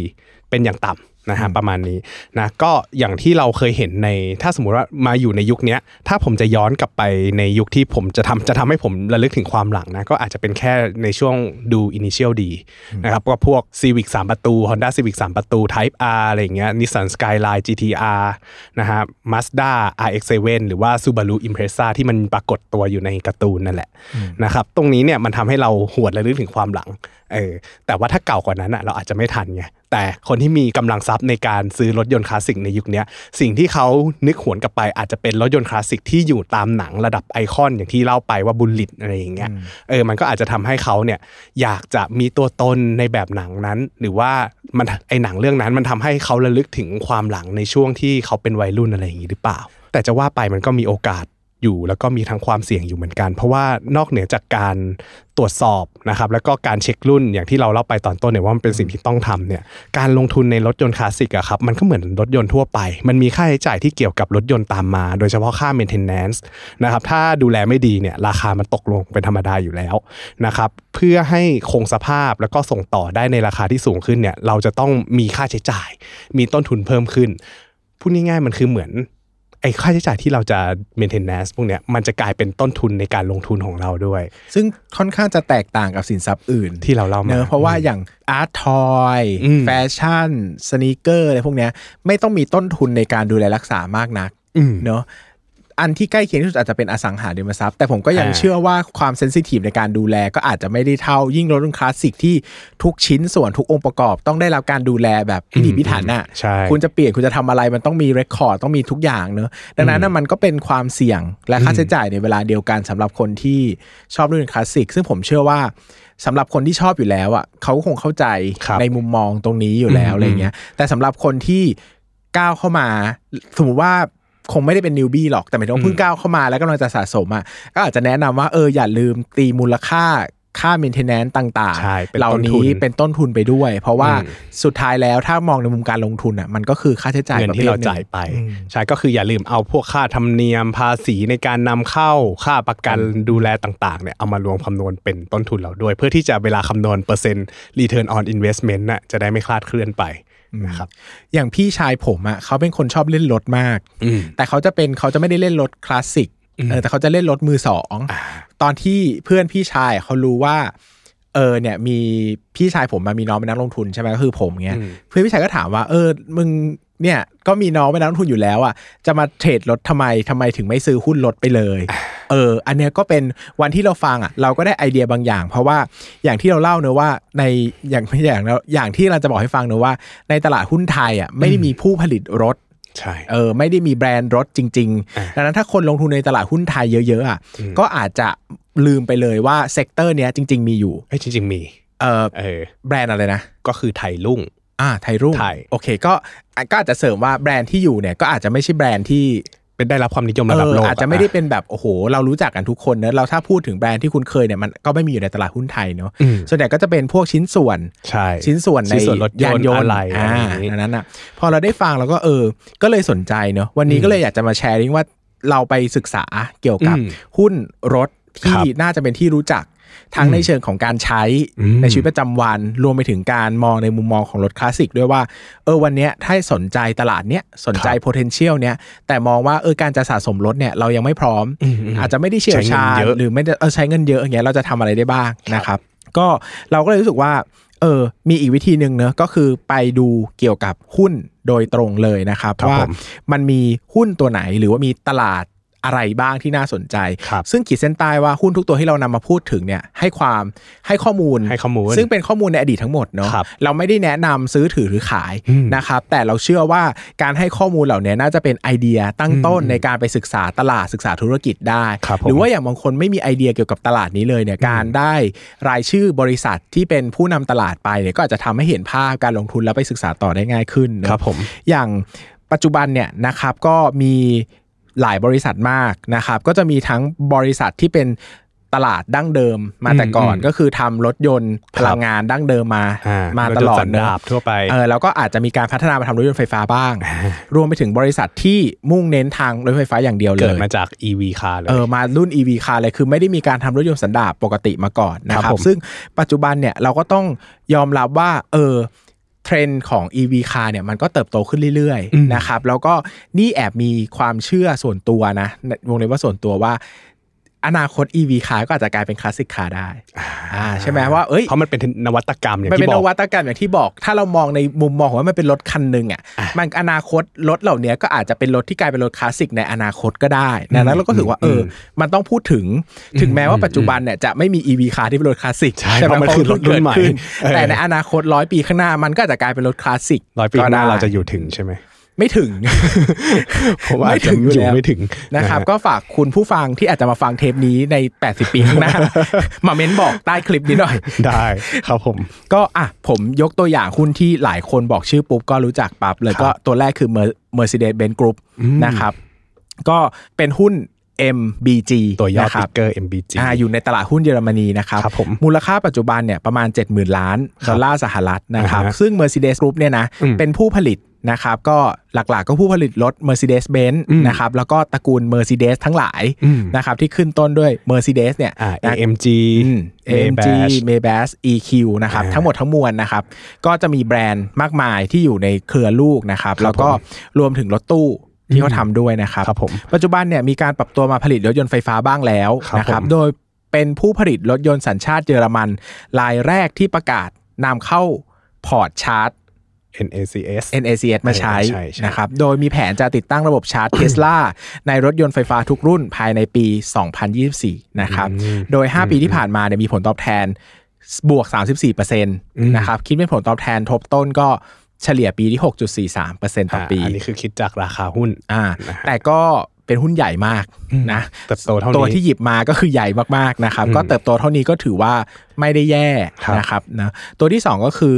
เป็นอย่างต่ำ นะฮะประมาณนี้นะก็อย่างที่เราเคยเห็นในถ้าสมมุติว่ามาอยู่ในยุคเนี้ยถ้าผมจะย้อนกลับไปในยุคที่ผมจะทำจะทำให้ผมระลึกถึงความหลังนะก็อาจจะเป็นแค่ในช่วงดู Initial D นะครับก็พวก Civic 3 ประตู Honda Civic 3 ประตู Type R อะไรอย่างเงี้ย Nissan Skyline GTR นะฮะ Mazda RX-7 หรือว่า Subaru Impreza ที่มันปรากฏตัวอยู่ในการ์ตูนนั่นแหละนะครับตรงนี้เนี่ยมันทำให้เราหวนระลึกถึงความหลังเออแต่ว่าถ้าเก่ากว่านั้นอะเราอาจจะไม่ทันไง แต่คนที่มีกำลังทรัพย์ในการซื้อรถยนต์คลาสสิกในยุคเนี้ยสิ่งที่เขานึกหวนกลับไปอาจจะเป็นรถยนต์คลาสสิกที่อยู่ตามหนังระดับไอคอนอย่างที่เล่าไปว่าบุลลิตอะไรอย่างเงี้ยเออมันก็อาจจะทำให้เขาเนี่ยอยากจะมีตัวตนในแบบหนังนั้น หรือว่ามันไอหนังเรื่องนั้นมันทำให้เขาระลึกถึงความหลังในช่วงที่เขาเป็นวัยรุ่นอะไรอย่างงี้หรือเปล่า แต่จะว่าไปมันก็มีโอกาส อยู่แล้วก็มีทั้งความเสี่ยงอยู่เหมือนกัน เพราะว่านอกเหนือจากการตรวจสอบนะครับแล้วก็การเช็ครุ่นอย่างที่เราเล่าไปตอนต้นเนี่ยว่ามันเป็นสิ่งที่ต้องทำเนี่ยการลงทุนในรถยนต์คลาสสิกอะครับมันก็เหมือนรถยนต์ทั่วไป มันมีค่าใช้จ่ายที่เกี่ยวกับรถยนต์ตามมา โดยเฉพาะค่า maintenance นะครับถ้าดูแลไม่ดีเนี่ยราคามันตกลงเป็นธรรมดาอยู่แล้วนะครับเพื่อให้คงสภาพแล้วก็ส่งต่อได้ในราคาที่สูงขึ้นเนี่ยเราจะต้องมีค่าใช้จ่าย มีต้นทุนเพิ่มขึ้นพูดง่ายๆมันคือเหมือน ไอ้ค่าใช้จ่ายที่เราจะ maintenance พวกเนี้ยมันจะกลายเป็นต้นทุนในการลงทุนของเราด้วย ซึ่งค่อนข้างจะแตกต่างกับสินทรัพย์อื่นที่เราเล่ามาเนอะเพราะว่าอย่าง art toy อืมแฟชั่น sneaker อะไรพวกเนี้ยไม่ต้องมีต้นทุนในการดูแลรักษามากนักอืมเนอะ อันที่ใกล้เคียงที่สุดอาจจะเป็นอสังหาริมทรัพย์ แต่ผมก็ยังอ่าเชื่อว่าความเซนซิทีฟในการดูแลก็อาจจะไม่ได้เท่ายิ่งรถรุ่นคลาสสิกที่ทุกชิ้นส่วนทุกองค์ประกอบต้องได้รับการดูแลแบบพิถีพิถันน่ะใช่คุณจะเปลี่ยนคุณจะทำอะไรมันต้องมีเรคคอร์ดต้องมีทุกอย่างเนอะดังนั้นน่ะมันก็เป็นความเสี่ยงและค่าใช้จ่ายในเวลาเดียวกันสำหรับคนที่ชอบรุ่นคลาสสิกซึ่งผมเชื่อว่าสำหรับคนที่ชอบอยู่แล้วอะเขาก็คงเข้าใจครับในมุมมองตรงนี้อยู่แล้วอืมอะไรเงี้ยแต่สำหรับคนที่ก้าวเข้ามา สมมติว่า คงไม่ได้เป็นนิวบี้หรอกแต่หมายถึงว่าเพิ่งก้าวเข้ามาแล้วกำลังจะสะสมอะก็อาจจะแนะนำว่าเอออย่าลืมตีมูลค่าค่า maintenance ต่างใช่เป็นเหล่าต้นทุนี้นเป็นต้นทุนไปด้วย เพราะว่าอืมสุดท้ายแล้วถ้ามองในมุมการลงทุนอะมันก็คือค่าใช้จ่ายเงินประที่เภทเราหนึ่งจ่ายไปอืมใช่ก็คืออย่าลืมเอาพวกค่าธรรมเนียมภาษีในการนำเข้าค่าประกันดูแลต่างๆเนี่ยเอามารวมคำนวณเป็นต้นทุนเราด้วย เพื่อที่จะเวลาคำนวณเปอร์เซ็นต์ return on investment น่ะจะได้ไม่คลาดเคลื่อนไป นะครับอย่างพี่ชายผมอะเขาเป็นคนชอบเล่นรถมากอืมแต่เขาจะเป็นเขาจะไม่ได้เล่นรถคลาสสิกเออแต่เขาจะเล่นรถมือสองตอนที่เพื่อนพี่ชายเขารู้ว่าเออเนี่ยมีพี่ชายผมมามีน้องเป็นนักลงทุนใช่ไหมก็คือผมเงี้ยอืมเพื่อนพี่ชายก็ถามว่าเออมึง เนี่ยก็มีน้องเป็นนักลงทุนอยู่แล้วอะจะมาเทรดรถทำไมทำไมถึงไม่ซื้อหุ้นรถไปเลยเอออันเนี้ยก็เป็นวันที่เราฟังอะเราก็ได้ไอเดียบางอย่าง เพราะว่าอย่างที่เราเล่าเนอะว่าในอย่างไม่อย่างแล้วอย่างที่เราจะบอกให้ฟังเนอะว่า ในตลาดหุ้นไทยอะไม่ได้มีผู้ผลิตรถใช่เออไม่ได้มีแบรนด์รถจริงอ่าๆดังนั้นถ้าคนลงทุนในตลาดหุ้นไทยเยอะๆอะก็อาจจะลืมไปเลยว่า sector เนี้ยจริง ๆ มีอยู่เอ้ยจริง ๆ มีเออเออแบรนด์อะไรนะ ก็คือไทยรุ่ง อ่าไทยรุ่งไทย โอเค ก็ก็อาจจะเสริมว่าแบรนด์ที่อยู่เนี่ยก็อาจจะไม่ใช่แบรนด์ที่เป็นได้รับความนิยมเอระดับอโลกอาจจะไม่ได้เป็นแบบโอ้โห เรารู้จักกันทุกคนเนอะเราถ้าพูดถึงแบรนด์ที่คุณเคยเนี่ยมันก็ไม่มีอยู่ในตลาดหุ้นไทยเนอะอืมส่วนใหญ่ก็จะเป็นพวกชิ้นส่วนใช่ชิ้นส่วนในชิ้นส่วนรถยนต์ยานยนต์อะไรอ่าอะไรอย่างงี้ดังนั้นอะพอเราได้ฟังเราก็เออ ก็เลยสนใจเนอะวันนี้ก็เลยอยากจะมาแชร์ลิงก์ว่าเราไปศึกษาเกี่ยวกับอืมหุ้นรถครัที่บน่าจะเป็นที่รู้จัก ทั้งในเชิงของการใช้อืมในชีวิตประจำวัน รวมไปถึงการมองในมุมมองของรถคลาสสิกด้วยว่า เออวันเนี้ยถ้าสนใจตลาดเนี้ยสนใจ potential เนี้ยแต่มองว่าเออการจะสะสมรถเนี่ยเรายังไม่พร้อมอืมอืมอาจจะไม่ได้เชี่ยวชาญใช้เงินเยอะหรือไม่ได้เออใช้เงินเยอะอย่างเงี้ยเราจะทำอะไรได้บ้างนะครับ ก็เราก็เลยรู้สึกว่าเออ มีอีกวิธีหนึ่งเนอะก็คือไปดูเกี่ยวกับหุ้นโดยตรงเลยนะครับครับว่าผมมันมีหุ้นตัวไหนหรือว่ามีตลาด อะไรบ้างที่น่าสนใจครับซึ่งขีดเส้นใต้ว่าหุ้นทุกตัวที่เรานำมาพูดถึงเนี่ยให้ความให้ข้อมูลให้ข้อมูล ซึ่งเป็นข้อมูลในอดีตทั้งหมดเนาะครับเราไม่ได้แนะนำซื้อถือหรือขายอืมนะครับแต่เราเชื่อว่าการให้ข้อมูลเหล่านี้น่าจะเป็นไอเดียตั้งต้นในการไปศึกษาตลาดศึกษาธุรกิจได้ครับผมหรือว่าอย่างบางคนไม่มีไอเดียเกี่ยวกับตลาดนี้เลยเนี่ยการได้รายชื่อบริษัทที่เป็นผู้นำตลาดไปเนี่ยก็อาจจะทำให้เห็นภาพการลงทุนแล้วไปศึกษาต่อได้ง่ายขึ้นเนอะครับผมอย่างปัจจุบันเนี่ยนะครับก็มี หลายบริษัทมากนะครับ ก็จะมีทั้งบริษัทที่เป็นตลาดดั้งเดิมมาแต่ก่อนอืมก็คือทำรถยนต์พลังงานดั้งเดิมมาอ่ามาถตยนลอดสันเนดาอะบทั่วไปเออแล้วก็อาจจะมีการพัฒนามาทำรถยนต์ไฟฟ้าบ้าง รวมไปถึงบริษัทที่มุ่งเน้นทางรถไฟฟ้าอย่างเดียวเลเกิดยมาจาก EV car เลยเออมารุ่น EV car เลยคือไม่ได้มีการทำรถยนต์สันดาปปกติมาก่อนนะคครัรับบผมซึ่งปัจจุบันเนี่ยเราก็ต้องยอมรับว่าเออ เทรนด์ของ EV car เนี่ยมันก็เติบโตขึ้นเรื่อยอืมๆนะครับแล้วก็นี่แอบมีความเชื่อส่วนตัวนะวงเล็บว่าส่วนตัวว่า อนาคต EV car ก็อาจจะกลายเป็น classic car ได้อ่าใช่ไหมว่าเอ้ยเพราะมันเป็นนวัตกรรมอย่างมันที่เป็นบนอกวัตกรรมอย่างที่บอก ถ้าเรามองในมุมมองของว่ามันเป็นรถคันหนึ่งอะมันอนาคตรถเหล่านี้ก็อาจจะเป็นรถที่กลายเป็นรถคลาสสิกในอนาคตก็ได้ดังนั้นเราก็ถือว่าเอออ มันต้องพูดถึงถึงแม้ว่าปัจจุบันเนี่ยจะไม่มี EV คาร์ที่เป็นรถคลาสสิกใช่เพราะมันคือรถรุ่นใหม่เกิดขึ้นเออแต่ในอนาคตร้อยปีข้างหน้ามันก็อาจจะกลายเป็นรถคลาสสิกร้อยปีข้างหน้าก็ได้เราจะอยู่ถึงใช่ไหม ไม่ถึงเพราะว่าอาจจะไม่ถึงอยู่อยู่แล้วไม่ถึงนะครับฮก็ฝากคุณผู้ฟังที่อาจจะมาฟังเทปนี้ใน 80 ปีข้างหน้า มาเม้นบอกใต้คลิปนี้หน่อย ได้ครับผม ก็อะผมยกตัวอย่างหุ้นที่หลายคนบอกชื่อปุ๊บก็รู้จักปั๊บเลยครับก็ตัวแรกคือ Mer- Mercedes-Benz Group นะครับ ก็เป็นหุ้น MBG ตัวย่อนะคติ๊รับกเกอร์ MBG อ่าอยู่ในตลาดหุ้นเยอรมนีนะครับครับผมมูลค่าปัจจุบันเนี่ยประมาณ 70,000 ล้านดอลลาร์สหรัฐนะครับอ่าฮะซึ่ง Mercedes Group เนี่ยนะอืมเป็นผู้ผลิต นะครับก็หลักๆก็ผู้ผลิตรถ Mercedes-Benz อืมนะครับแล้วก็ตระกูล Mercedes ทั้งหลายอืมนะครับที่ขึ้นต้นด้วย Mercedes เนี่ยอ่านะ AMG อืม AMG Maybach Maybach EQ นะครับอ่าทั้งหมดทั้งมวลนะครับก็จะมีแบรนด์มากมายที่อยู่ในเครือลูกนะครับครับแล้วก็รวมถึงรถตู้ที่เขาทำด้วยนะครับครับผมปัจจุบันเนี่ยมีการปรับตัวมาผลิตรถยนต์ไฟฟ้าบ้างแล้วครับนะครับผมโดยเป็นผู้ผลิตรถยนต์สัญชาติเยอรมันรายแรกที่ประกาศนำเข้าพอร์ตชาร์จ NACS NACS มาใช้ใช่ใช่นะครับ โดยมีแผนจะติดตั้งระบบชาร์จเทสลาในรถยนต์ไฟฟ้าทุกรุ่นภายในปี 2024 นะครับ โดย 5 ปีที่ผ่านมาเนี่ยมีผลตอบแทนบวก 34%นะครับ คิดเป็นผลตอบแทนทบต้นก็เฉลี่ยปีที่ 6.43%ต่อปี อันนี้คือคิดจากราคาหุ้นอ่านะฮะแต่ก็เป็นหุ้นใหญ่มากนะเติบโตเท่านี้ตัวที่หยิบมาก็คือใหญ่มากๆนะครับอืมก็เติบโตเท่านี้ก็ถือว่าไม่ได้แย่ครับนะครับนะตัวที่ 2 ก็คือ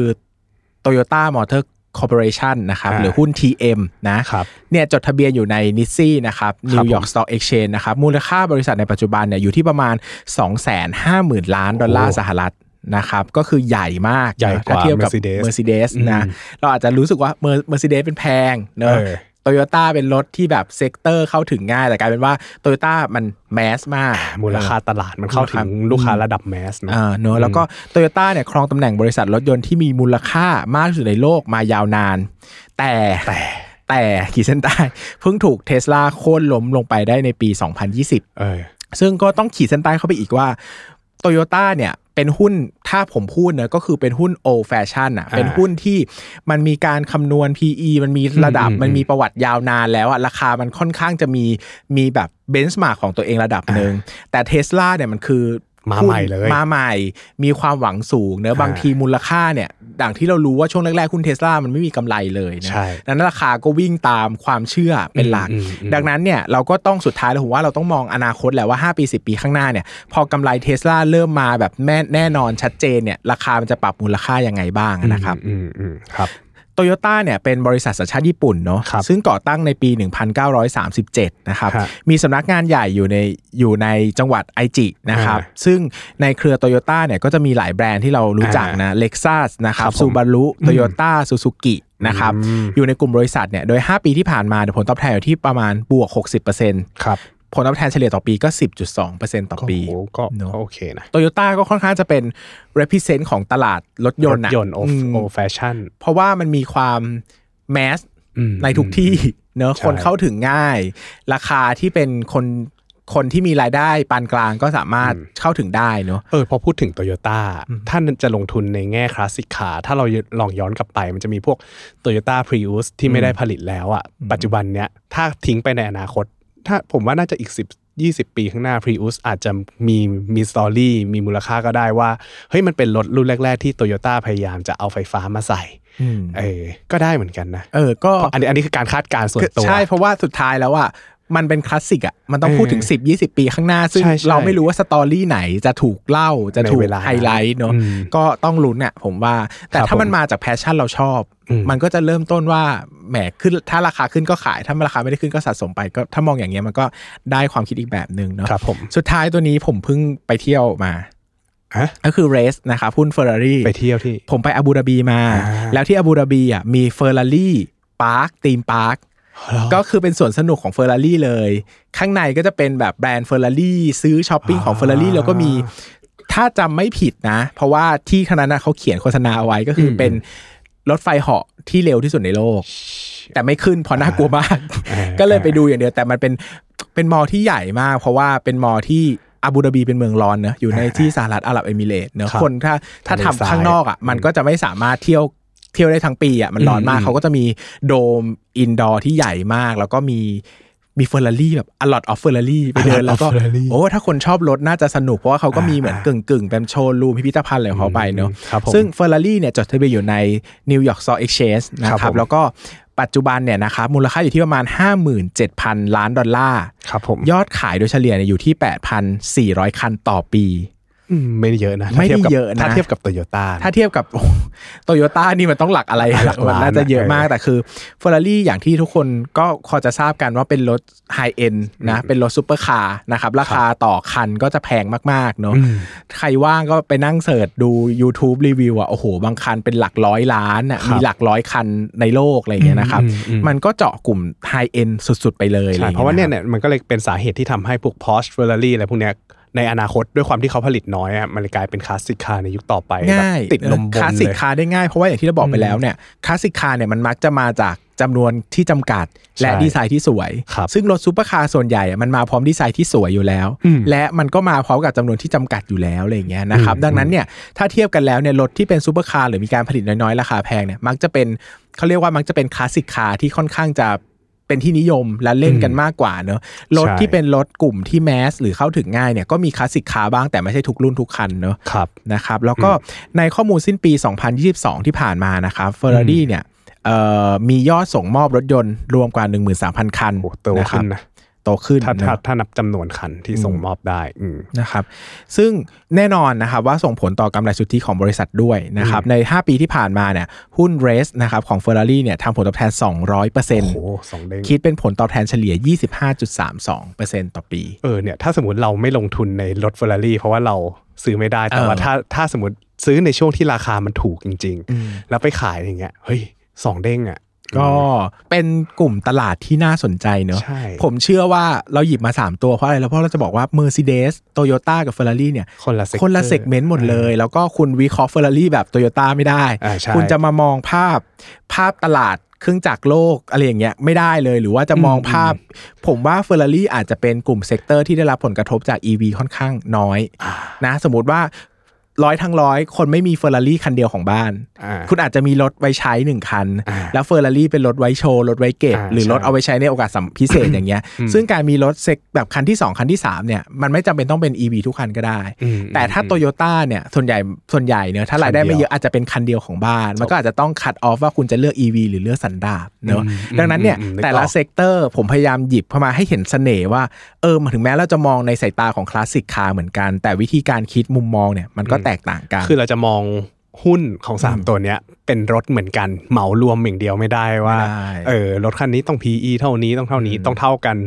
Toyota Motor Corporation นะครับอ่าหรือหุ้น TM นะครับเนี่ยจดทะเบียนอยู่ในนิ s ซี่นะครับ New York Stock Exchange นะครับมูลค่าบริษัทในปัจจุบันเนี่ยอยู่ที่ประมาณ 250,000 ล้านดอลลาร์โอ้สหรัฐนะครับก็คือใหญ่มากใหญ่นะกว่าถ้าเทียบกับ Mercedes Mercedes นะอืมเราอาจจะรู้สึกว่า Mer- Mercedes เป็นแพงเนอะเออ โตโยต้าเป็นรถที่แบบ sector เข้าถึงง่าย แต่กลายเป็นว่าโตโยต้ามัน mass มาก มูลค่าตลาดมันเข้าถึงลูกค้าระดับ mass เนอะอ่าเนอะแล้วก็โตโยต้าเนี่ยครองตำแหน่งบริษัทรถยนต์ที่มีมูลค่ามากที่สุดในโลกมายาวนาน แต่แต่แต่ขีดเส้นใต้เพิ่งถูกเทสลาโค่นล้มลงไปได้ในปี 2020 เออซึ่งก็ต้องขีดเส้นใต้เข้าไปอีกว่าโตโยต้าเนี่ย เป็นหุ้นถ้าผมพูดเนอะก็คือเป็นหุ้น old fashion อะอ่าเป็นหุ้นที่มันมีการคำนวณ PE มันมีระดับอืมมันมีประวัติยาวนานแล้วอะราคามันค่อนข้างจะมีมีแบบเบนช์มาร์กของตัวเองระดับหนึ่งแต่เทสลาเนี่ยมันคือ มาหุ้นใหม่เลยมาใหม่ มีความหวังสูงเนอะอ่าบางทีมูลค่าเนี่ยดังที่เรารู้ว่าช่วงแรกๆหุ้นเทสลามันไม่มีกำไรเลยนะใช่ดังนั้นราคาก็วิ่งตามความเชื่อเป็นหลักอืมอืมดังนั้นเนี่ยเราก็ต้องสุดท้ายแล้วผมว่าเราต้องมองอนาคตแหละว่า 5 ปี 10 ปีข้างหน้าเนี่ยพอกำไรเทสลาเริ่มมาแบบแน่แน่นอนชัดเจนเนี่ยราคามันจะปรับมูลค่ายังไงบ้างนะครับอืมอืมครับ โตโยต้าเนี่ยเป็นบริษัทสัญชาติญี่ปุ่นเนาะครับซึ่งก่อตั้งในปี 1937 นะครับฮะมีสำนักงานใหญ่อยู่ในอยู่ในจังหวัดไอจินะครับอ่าซึ่งในเครือโตโยต้าเนี่ยก็จะมีหลายแบรนด์ที่เรารู้จักนะเล็กซัสนะครับครับผมซูบารุโตโยต้าซูซูกินะครับอืมอยู่ในกลุ่มบริษัทเนี่ยโดย 5 ปีที่ผ่านมาเนี่ยผลตอบแทนอยู่ที่ประมาณบวก 60%ครับ ผลตอบแทนเฉลี่ยต่อปีก็ 10.2%ต่อก็ปีโหก็เนอะก็โอเคนะโตโยต้าก็ค่อนข้างจะเป็น represent ของตลาดรถยนต์อืม old fashion เพราะว่ามันมีความ mass ในทุกที่เนอะใช่คนเข้าถึงง่าย ราคาที่เป็นคนคนที่มีรายได้ปานกลางก็สามารถเข้าถึงได้เนอะเออพอพูดถึงโตโยต้าถ้าจะลงทุนในแง่ classic car ถ้าเราลองย้อนกลับไป มันจะมีพวก Toyota Prius ที่ไม่ได้ผลิตแล้วอะปัจจุบันเนี้ยถ้าทิ้งไปในอนาคต ถ้าผมว่าน่าจะอีก 10 20 ปีข้างหน้า Prius อาจจะมีมี story มีมูลค่าก็ได้ว่า เฮ้ยมันเป็นรถรุ่นแรก ๆ ที่โตโยต้าพยายามจะเอาไฟฟ้ามาใส่อืมเออ ก็ได้เหมือนกันนะ เออ ก็เพราะอันนี้ อันนี้คือการคาดการณ์ส่วนตัว ใช่ เพราะว่าสุดท้ายแล้วอะ มันเป็นคลาสสิกอะมันต้องพูดถึง 10 20 ปีข้างหน้า ซึ่งใช่ใช่เราไม่รู้ว่า story ไหนจะถูกเล่าจะถูกในเวลาไฮไลท์เนอะอืมก็ต้องลุ้นอะผมว่า แต่ครับถ้ามันผมมาจาก passion เราชอบอืมมันก็จะเริ่มต้นว่าแหมขึ้นถ้าราคาขึ้นก็ขาย ถ้าราคาไม่ได้ขึ้นก็สะสมไปก็ถ้ามองอย่างเงี้ยมันก็ได้ความคิดอีกแบบหนึ่งเนาะครับผมสุดท้ายตัวนี้ผมเพิ่งไปเที่ยวมาฮะก็คือ RACE นะครับหุ้นเฟอร์รารี่ไปเที่ยวที่ ผมไปอาบูดาบีมาอ่าแล้วที่อาบูดาบีอะมีเฟอร์รารี่ park theme park ก็คือเป็นสวนสนุกของเฟอร์รารี่เลย ข้างในก็จะเป็นแบบแบรนด์เฟอร์รารี่ซื้อช้อปปิ้งของเฟอร์รารี่แล้วก็มีถ้าจำไม่ผิดนะ เพราะว่าที่คณะนั้นเขาเขียนโฆษณาเอาไว้ก็คืออเป็นรถไฟเหาะที่เร็วที่สุดในโลก แต่ไม่ขึ้นเพราะน่ากลัวมากอ่าก็เลยไปดูอย่างเดียวแต่มันเป็นเป็น mall ที่ใหญ่มาก เพราะว่าเป็น mall ที่อาบูดาบีเป็นเมืองร้อนเนอะอยู่ในที่สหรัฐอาหรับเอมิเรตส์เนอะครับคนถ้าถ้าทะเลทำทรายข้างนอกอะมันก็จะไม่สามารถเที่ยว เที่ยวได้ทั้งปีอะมันร้อนมากอืมเขาก็จะมีโดม indoor ที่ใหญ่มาก แล้วก็มีมีเฟอร์รารี่แบบ a lot of Ferrari ไปเดิน A lot แล้วก็ of Ferrari โอ้ถ้าคนชอบรถน่าจะสนุก เพราะว่าเขาก็มีเหมือนอ่ากึ่งกึ่งๆเป็นโชว์รูมพิพิธภัณฑ์อะไรของเขาไปเนอะครับผมซึ่ง Ferrari เนี่ยจดทะเบียนอยู่ใน New York Stock Exchange นะคครัรับบผมแล้วก็ปัจจุบันเนี่ยนะครับมูลค่าอยู่ที่ประมาณ 57,000 ล้านดอลลาร์ครับผมยอดขายโดยเฉลี่ยเนี่ยอยู่ที่ 8,400 คันต่อปีอืม ไม่ได้เยอะนะไม่ได้ถ้าทีบกับเยอะนะถ้าเทียบกับโตโยต้าถ้าเทียบกับโตโยต้านี่มันต้องหลักอะไรหลักล้านมันน่าจะเยอะเออมากแต่คือ Ferrari อย่างที่ทุกคนก็พอจะทราบกันว่าเป็นรถ high-end นะเป็นรถซูเปอร์คาร์นะครับ ราคาต่อคันก็จะแพงมาก ๆ เนอะอืมใครว่างก็ไปนั่ง search ดู YouTube รีวิวอะโอ้โห บางคันเป็นหลักร้อยล้านอะครับมีหลักร้อยคันในโลกอะไรอย่างเงี้ยนะครับอืมอืมมันก็เจาะกลุ่ม high-end สุด ๆ ไปเลยอไอย่างงี้ใช่เพราะว่าเนี่ยคบเนี่ยมันก็เลยเป็นสาเหตุที่ทำให้พวก Porsche Ferrari อะไรพวกเนี้ย ในอนาคตด้วยความที่เขาผลิตน้อยอะมันเลยกลายเป็น classic car ในยุคต่อไปง่ายแบบติดลมบนเลย classic car ได้ง่ายเพราะว่าอย่างที่เราบอกไปแล้วเนี่ย classic car เนี่ยมันมักจะมาจากจำนวนที่จำกัดและใช่ดีไซน์ที่สวยครับซึ่งรถซูเปอร์คาร์ส่วนใหญ่อะมันมาพร้อมดีไซน์ที่สวยอยู่แล้วอืมและมันก็มาพร้อมกับจำนวนที่จำกัดอยู่แล้วอะไรอย่างเงี้ยนะครับอืมดังนั้นเนี่ยถ้าเทียบกันแล้วเนี่ยรถที่เป็นซูเปอร์คาร์หรือมีการผลิตน้อยๆ ราคาแพงเนี่ยมักจะเป็นเขาเรียกว่ามักจะเป็น classic car ที่ค่อนข้างจะ เป็นที่นิยมและเล่นกันมากกว่าเนอะรถใช่ที่เป็นรถกลุ่มที่ mass หรือเข้าถึงง่ายเนี่ยก็มี classic car บ้างแต่ไม่ใช่ทุกรุ่นทุกคันเนอะครับนะครับ แล้วก็ในข้อมูลสิ้นปี 2022 ที่ผ่านมานะครับ Ferrari เนี่ยเอ่อมียอดส่งมอบรถยนต์รวมกว่า 13,000 คันโอ้โตขึ้นนะครับนะ โตขึ้นถ้านะถ้าถ้านับจำนวนคันที่ส่งมอบได้อืมนะครับ ซึ่งแน่นอนนะครับว่าส่งผลต่อกำไรสุทธิของบริษัทด้วยนะครับ ใน 5 ปีที่ผ่านมาเนี่ยหุ้นเรสนะครับของ Ferrari เนี่ยทำผลตอบแทนโอ้โห200%สองเด้งคิดเป็นผลตอบแทนเฉลี่ย 25.32%ต่อปี เออเนี่ยถ้าสมมติเราไม่ลงทุนในรถเฟอร์รารี่เพราะว่าเราซื้อไม่ได้แต่ว่าเออถ้าถ้าสมมติซื้อในช่วงที่ราคามันถูกจริง ๆ แล้วไปขายอย่างเงี้ยเฮ้ยสองเด้งอะ ก็เป็นกลุ่มตลาดที่น่าสนใจเนอะใช่ผมเชื่อว่าเราหยิบมา 3 ตัวเพราะอะไรแล้วเพราะเราจะบอกว่า Mercedes Toyota กับ Ferrari เนี่ย คนละ seg คนละ segment หมดเลย แล้วก็คุณวิเคราะห์ Ferrari แบบ Toyota ไม่ได้อ่าใช่คุณจะมามองภาพภาพตลาดเครื่องจักรโลกอะไรอย่างเงี้ยไม่ได้เลยหรือว่าจะมองภาพ ผมว่า Ferrari อาจจะเป็นกลุ่ม sector ที่ได้รับผลกระทบจาก EV ค่อนข้างน้อยนะสมมติว่า ร้อยทั้งร้อยคนไม่มีเฟอร์รารี่คันเดียวของบ้านอ่าคุณอาจจะมีรถไว้ใช้หนึ่งคันอ่าแล้วเฟอร์รารี่เป็นรถไว้โชว์ รถไว้เก็บอ่าหรือรถใช่เอาไว้ใช้ในโอกาสสำพิเศษอย่างเงี้ย ซึ่งการมีรถ seg แบบคันที่ 2 คันที่ 3 เนี่ย มันไม่จำเป็นต้องเป็น EV ทุกคันก็ได้อืมแต่ถ้าโตโยต้าเนี่ย ส่วนใหญ่ส่วนใหญ่เนอะถ้ารายได้ไม่เยอะอาจจะเป็นคันเดียวของบ้าน มันก็อาจจะต้อง cut off ว่าคุณจะเลือก EV หรือเลือกสันดาปเนอะอืมดังนั้นเนี่ยอืมนึกแต่ละออก sector ผมพยายามหยิบเข้ามาให้เห็นเสน่ห์ว่าเออถึงแม้เราจะมองในสายตาของ classic car เหมือนกัน แต่วิธีการคิดมุมมองเนี่ยมันก็แตกต่างกัน คือเราจะมองหุ้นของสามตัวเนี้ยเป็นรถเหมือนกันเหมารวมอย่างเดียวไม่ได้ว่าไม่ได้เออรถคันนี้ต้อง PE เท่านี้ต้องเท่านี้ต้องเท่ากัน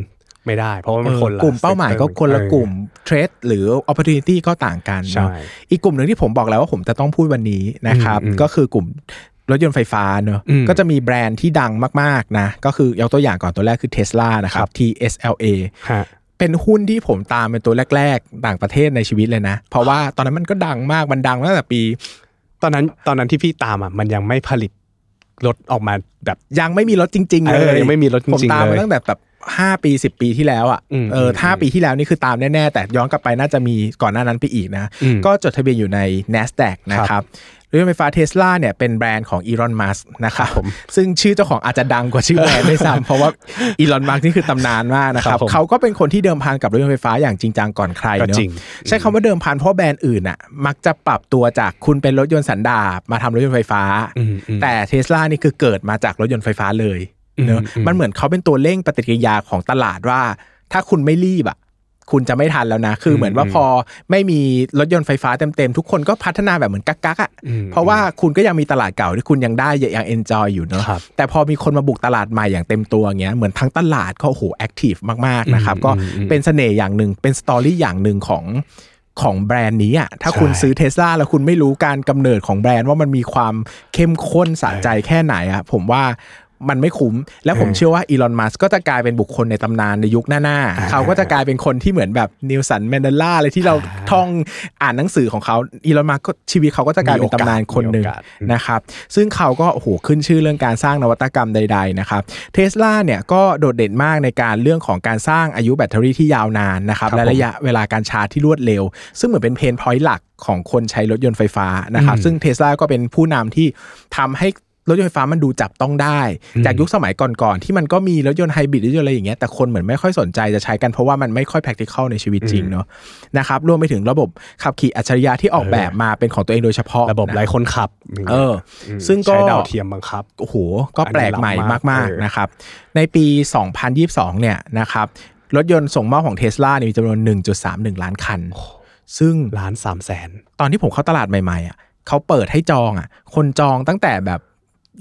ไม่ได้ เพราะว่ามันคนละกลุ่มเป้าหมายก็คนละเออกลุ่มเทรดหรือ opportunity ก็ต่างกันใช่เนาะอีกกลุ่มหนึ่งที่ผมบอกแล้วว่าผมจะต้องพูดวันนี้นะครับอืมอืมก็คือกลุ่มรถยนต์ไฟฟ้าเนอะอืมก็จะมีแบรนด์ที่ดังมาก ๆ นะ ก็คือยกตัวอย่างก่อนตัวแรกคือ Tesla นะครับ TSLA ฮะ เป็นหุ้นที่ผมตามเป็นตัวแรก ๆ ต่างประเทศในชีวิตเลยนะ เพราะว่าตอนนั้นมันก็ดังมากมันดังมาตั้งแต่ปี ตอนนั้นตอนนั้นที่พี่ตามอะมันยังไม่ผลิตรถออกมาแบบยังไม่มีรถจริง ๆ เลเออยยังไม่มีรถจริงๆผมตามเลมายตั้งแต่แบบห้าปีสิบปีที่แล้วอะอืมเออห้าปีที่แล้วนี่คือตามแน่ ๆ แต่ย้อนกลับไปน่าจะมีก่อนหน้านั้นไปอีกนะอืมก็จดทะเบียนอยู่ใน NASDAQ นะครับ รถยนต์ไฟฟ้าเทสลาเนี่ยเป็นแบรนด์ของอีลอนมัสนะครับซึ่งชื่อเจ้าของอาจจะดังกว่าชื่อแบรนด์ด้วยซ้ำเพราะว่าอีลอนมัสนี่คือตำนานมากนะครับครับผมเขาก็เป็นคนที่เดิมพันกับรถยนต์ไฟฟ้าอย่างจริงจังก่อนใครก็เนอะจริงใช้คำว่าเดิมพันเพราะแบรนด์อื่นอะมักจะปรับตัวจากคุณเป็นรถยนต์สันดาปมาทำรถยนต์ไฟฟ้าอืมอืมแต่เทสลานี่คือเกิดมาจากรถยนต์ไฟฟ้าเลยเนอะอืมอืมมันเหมือนเขาเป็นตัวเร่งปฏิกิริยาของตลาดว่า ถ้าคุณไม่รีบอะ คุณจะไม่ทันแล้วนะ คือเหมือนว่าพอไม่มีรถยนต์ไฟฟ้าเต็มๆ ทุกคนก็พัฒนาแบบเหมือนกักกักๆอะอืมเพราะว่าคุณก็ยังมีตลาดเก่าที่คุณยังได้ยัง enjoy อยู่เนอะครับแต่พอมีคนมาบุกตลาดใหม่อย่างเต็มตัวอย่างเงี้ยเหมือนทั้งตลาดก็โอ้โห active มากๆนะครับอืมก็อืมอืมเป็นเสน่ห์อย่างหนึ่งเป็น story อย่างหนึ่งของของแบรนด์นี้อะถ้าคุณใช่ซื้อเทสลาแล้วคุณไม่รู้การกำเนิดของแบรนด์ว่ามันมีความเข้มข้นสะใจแค่ไหนอะผมว่า มันไม่คุ้ม แล้วผมเออเชื่อว่า Elon Musk ก็จะกลายเป็นบุคคลในตำนานในยุคหน้าอ่าๆเขาก็จะกลายเป็นคนที่เหมือนแบบเนลสันแมนเดลาอะไรที่เราอ่าท่องอ่านหนังสือของเขา Elon Musk ก็ชีวิตเขาก็จะกลายเป็นตำนานคนหนึ่งมีโอกาสอืมนะครับ ซึ่งเขาก็โอ้โหขึ้นชื่อเรื่องการสร้างนวัตกรรมใด ๆ นะครับเทสลาเนี่ยก็โดดเด่นมากในการเรื่องของการสร้างอายุแบตเตอรี่ที่ยาวนานนะครับครับและผมระยะเวลาการชาร์จที่รวดเร็ว ซึ่งเหมือนเป็นเพนพอยต์หลักของคนใช้รถยนต์ไฟฟ้านะครับอืมซึ่งเทสลาก็เป็นผู้นำที่ทำให้ รถยนต์ไฟฟ้ามันดูจับต้องได้ จากยุคสมัยก่อนๆที่มันก็มีรถยนต์ไฮบริดรถยนต์อะไรอย่างเงี้ยแต่คนเหมือนไม่ค่อยสนใจจะใช้กันเพราะว่ามันไม่ค่อย practical ในชีวิตจริงเนาะนะครับรวมไปถึงระบบขับขี่อัจฉริยะที่ออกแบบมาเป็นของตัวเองโดยเฉพาะระบบนะไร้คนขับเออมซึ่งก็ใช้ดาวเทียมบังคับโอ้โหก็แปลกใหม่อันนี้ล้ำมากมากเออๆนะครับ ในปี 2022 เนี่ยนะครับรถยนต์ส่งมอบของเทสลาเนี่ยมีจำนวน 1.31 ล้านคัน ซึ่งล้านสามแสนตอนที่ผมเข้าตลาดใหม่ๆอะเขาเปิดให้จองอะ คนจองตั้งแต่แบบ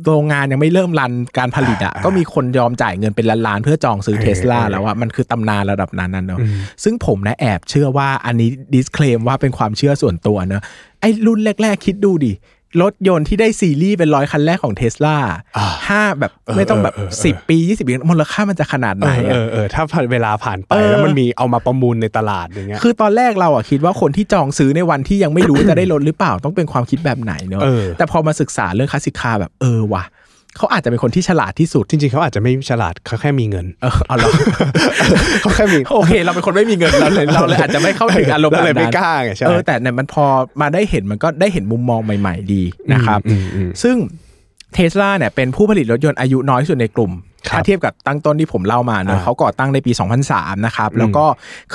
โรงงานยังไม่เริ่มรันการผลิตอะอ่าก็มีคนยอมจ่ายเงินเป็นล้านๆเพื่อจองซื้อเออเทสลาเออแล้วอะมันคือตำนานระดับนั้นน่ะเนอะอืมซึ่งผมนะแอบเชื่อว่าอันนี้ดิสเคลมว่าเป็นความเชื่อส่วนตัวเนอะไอ้รุ่นแรก ๆ คิดดูดิ รถยนต์ที่ได้ซีรีส์เป็นร้อยคันแรกของเทสลาอ่าห้าแบบเออไม่ต้องแบบเออเออเออสิบปียี่สิบปีมูลค่ามันจะขนาดไหนเอออะเออเออถ้าเวลาผ่านไปเออแล้วมันมีเอามาประมูลในตลาดอย่างเงี้ยคือตอนแรกเราอะคิดว่าคนที่จองซื้อในวันที่ยังไม่รู้จะได้รถหรือเปล่าต้องเป็นความคิดแบบไหนเนอะเออแต่พอมาศึกษาเรื่อง classic car แบบเออว่ะ เขาอาจจะเป็นคนที่ฉลาดที่สุด จริงๆ เขาอาจจะไม่ฉลาดเขาแค่มีเงิน เออเอาเหรอเขาแค่มีโอเค เราเป็นคนไม่มีเงินเราเลยเราเลยอาจจะไม่เข้าถึงอารมณ์เราแบบเลยไม่นั้นกล้าไงใช่เออแต่เนี่ยมันพอมาได้เห็นมันก็ได้เห็นมุมมองใหม่ ๆ ดีนะครับอืมอืมซึ่งเทสลาเนี่ยเป็นผู้ผลิตรถยนต์อายุน้อยที่สุดในกลุ่มครับ ถ้าเทียบกับตั้งต้นที่ผมเล่ามาเนอะอ่าเขาก่อตั้งในปี 2003 นะครับ แล้วก็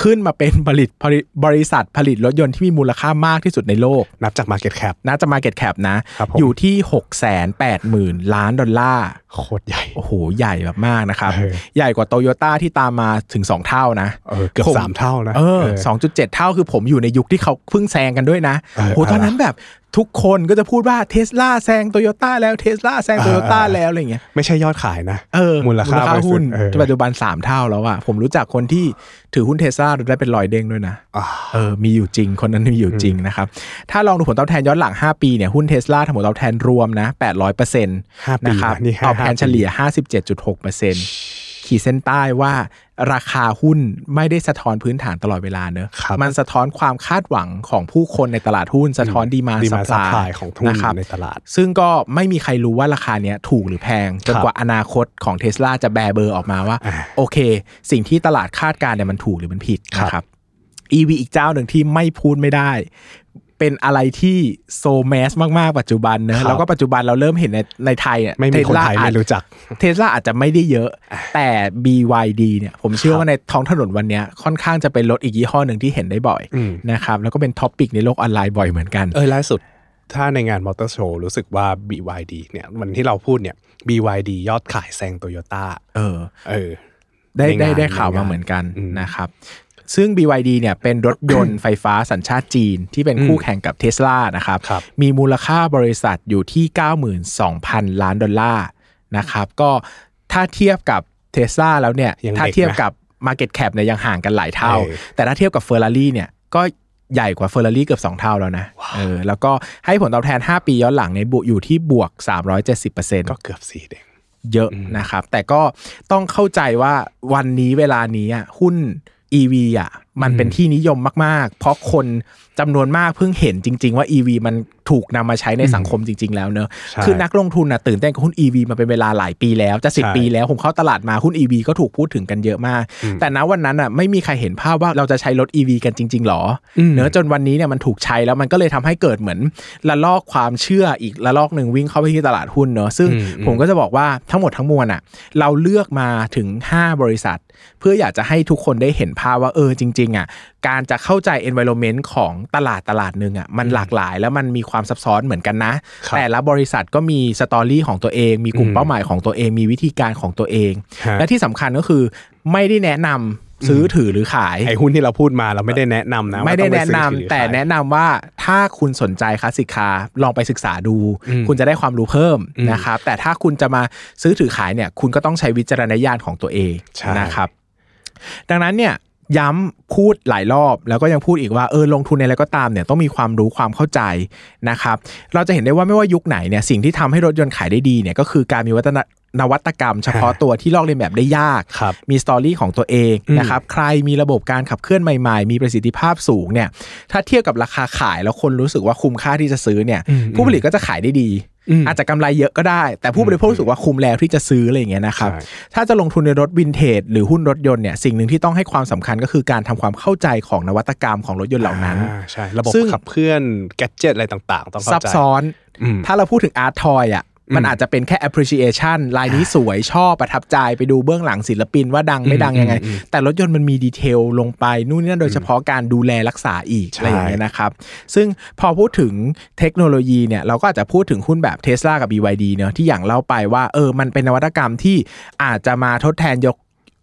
ขึ้นมาเป็นผลิตผลิตบริษัทผลิตรถยนต์ที่มีมูลค่ามากที่สุดในโลก นับจาก Market Cap น่าจะ Market Cap นะครับผมอยู่ที่ 6 8 0 0 0 0 ล้านดอลลาร์โคตรใหญ่ โอ้โห ใหญ่แบบมากนะครับเออใหญ่กว่าโตโยต้าที่ตามมาถึง 2 เท่านะเออเกือบผมสามเท่านะเออเออสองจุดเจ็ดเท่าคือผมอยู่ในยุคที่เขาเพิ่งแซงกันด้วยนะเออโอ้โหตอนนั้นแบบ ทุกคนก็จะพูดว่าเทสลาแซงโตโยต้าแล้วเทสลาแซงโตโยต้าเออแล้วอะไรเงี้ยไม่ใช่ยอดขายนะเออมูลค่าหุ้นเออที่ปัจจุบัน 3 เท่าแล้วอะผมรู้จักคนที่ถือหุ้นเทสลาได้เป็นร้อยเด้งด้วยนะอ่าเออมีอยู่จริงคนนั้นมีอยู่จริงนะครับ ถ้าลองดูผลตอบแทนย้อนหลัง 5 ปีเนี่ยหุ้นเทสลาทั้งหมดตอบแทนรวมนะ800เปอร์เซ็นต์ห้าปีนะครับนะนี่ห้าตอบแทนห้าปีเฉลี่ย 57.6เปอร์เซ็นต์ ขีดเส้นใต้ว่าราคาหุ้นไม่ได้สะท้อนพื้นฐานตลอดเวลาเนอะครับมันสะท้อนความคาดหวังของผู้คนในตลาดหุ้น สะท้อนดีมา demand สป supply ของทุนนะครับในตลาด ซึ่งก็ไม่มีใครรู้ว่าราคาเนี้ยถูกหรือแพง จนครับกว่าอนาคตของเทสลาจะแบร์เบอร์ออกมาว่าอ่า โอเค สิ่งที่ตลาดคาดการณ์เนี่ยมันถูกหรือมันผิดครับนะครับ EV อีกเจ้าหนึ่งที่ไม่พูดไม่ได้ เป็นอะไรที่ so mass มาก ๆ ปัจจุบันเนอะครัอะบแล้วก็ปัจจุบันเราเริ่มเห็นในในไทยเนี่ยไม่มีคนไทยอาจไม่รู้จักเทสลาอาจจะไม่ได้เยอะ แต่ BYD เนี่ยผมเชื่อว่าในท้องถนนวันเนี้ยค่อนข้างจะเป็นรถอีกยี่ห้อหนึ่งที่เห็นได้บ่อยอืมนะครับแล้วก็เป็น topic ในโลกออนไลน์บ่อยเหมือนกันเออล่าสุดถ้าในงานมอเตอร์โชว์รู้สึกว่า BYD เนี่ยวันที่เราพูดเนี่ย BYD ยอดขายแซงโตโยต้าเออเออได้ในงานได้ได้ข่าวในงานมาเหมือนกันอืมนะครับ ซึ่ง BYD เนี่ยเป็นรถยนต์ไฟฟ้าสัญชาติจีน ที่เป็นคู่แข่งกับเท s l a นะครับครับมีมูลค่าบริษัทอยู่ที่ 92,000 ล้านดอลลาร์นะครับ ก็ถ้าเทียบกับเท s l a แล้วเนี่ยยังถ้าเด็กนะเทียบกับ Market Cap เนี่ยยังห่างกันหลายเท่าเออแต่ถ้าเทียบกับ Ferrari เนี่ยก็ใหญ่กว่า Ferrari เกือบ 2 เท่าแล้วนะ เออ แล้วก็ให้ผลตอบแทน 5 ปีย้อนหลังในยบุอยู่ที่บวก 370%ก็เกือบสี่เด้งเยอะนะครับ แต่ก็ต้องเข้าใจว่าวันนี้เวลานี้อะหุ้น EV อะมันเป็นที่นิยมมาก ๆ เพราะคนจำนวนมากเพิ่งเห็นจริง ๆ ว่า EV มันถูกนำมาใช้ในสังคมจริง ๆ แล้วเนอะใช่คือนักลงทุนอะตื่นเต้นกับหุ้น EV มาเป็นเวลาหลายปีแล้ว จะสิบใช่ปีแล้วผมเข้าตลาดมาหุ้น EV ก็ถูกพูดถึงกันเยอะมาก แต่ณวันนั้นอะไม่มีใครเห็นภาพว่าเราจะใช้รถ EV กันจริง ๆ หรออเนอะจนวันนี้เนี่ยมันถูกใช้แล้วมันก็เลยทำให้เกิดเหมือนละลอกความเชื่ออีกละลอกหนึ่งวิ่งเข้าไปที่ตลาดหุ้นเนอะซึ่งอืมอืมผมก็จะบอกว่าทั้งหมดทั้งมวลอะเราเลือกมาถึง 5 บริษัท เพื่ออยากจะให้ทุกคนได้เห็นภาพว่าเออจริงๆอะการจะเข้าใจ environment ของตลาดตลาดหนึ่งอะมันหลากหลายแล้วมันมีความซับซ้อนเหมือนกันนะครับแต่ละบริษัทก็มีสตอรี่ของตัวเอง มีกลุ่มอืมเป้าหมายของตัวเอง มีวิธีการของตัวเองฮะและที่สำคัญก็คือไม่ได้แนะนำซื้อถือหรือขายไอ้หุ้นที่เราพูดมาเราไม่ได้แนะนำนะไม่ได้ว่าแนะต้องนำปซื้อถือแต่ขายแนะนำว่าถ้าคุณสนใจคลาสสิกคาร์ลองไปศึกษาดูอืมคุณจะได้ความรู้เพิ่มอืมนะครับแต่ถ้าคุณจะมาซื้อถือขายเนี่ยคุณก็ต้องใช้วิจารณญาณของตัวเองใช่นะครับดังนั้นเนี่ย ย้ำพูดหลายรอบ แล้วก็ยังพูดอีกว่าเออลงทุนในอะไรก็ตามเนี่ยต้องมีความรู้ความเข้าใจนะครับเราจะเห็นได้ว่าไม่ว่ายุคไหนเนี่ยสิ่งที่ทำให้รถยนต์ขายได้ดีเนี่ยก็คือการมีวัฒนนวัตกรรมเฉพาะตัวที่ลอกเลียนแบบได้ยากครับมีสตอรี่ของตัวเองนะครับใครมีระบบการขับเคลื่อนใหม่ๆ มีประสิทธิภาพสูงเนี่ยถ้าเทียบกับราคาขายแล้วคนรู้สึกว่าคุ้มค่าที่จะซื้อเนี่ยอืมผู้ผลิตก็จะขายได้ดี อืมอาจจะกำไรเยอะก็ได้ แต่ผู้บริโภครู้สึกว่าคุ้มแล้วที่จะซื้ออะไรอย่างเงี้ยนะครับใช่ถ้าจะลงทุนในรถวินเทจหรือหุ้นรถยนต์เนี่ยสิ่งหนึ่งที่ต้องให้ความสำคัญก็คือการทำความเข้าใจของนวัตกรรมของรถยนต์เหล่านั้นอ่าใช่ระบบซึ่งขับเคลื่อนแกดเจิตอะไรต่างๆ ต้องเข้าซับใจซ้อนอืมถ้าเราพูดถึง art toy อะ มันอาจจะเป็นแค่ appreciation ลายนี้สวยชอบประทับใจไปดูเบื้องหลังศิลปินว่าดังไม่ดังยังไงอืมอืมแต่รถยนต์มันมี detail ลงไปนู่นนี่นั่นโดยเฉพาะการดูแลรักษาอีกใช่อะไรอย่างเงี้ยนะครับซึ่งพอพูดถึงเทคโนโลยีเนี่ยเราก็อาจจะพูดถึงหุ้นแบบ Tesla กับ BYD เนอะที่อย่างเล่าไปว่าเออมันเป็นนวัตกรรมที่อาจจะมาทดแทนยก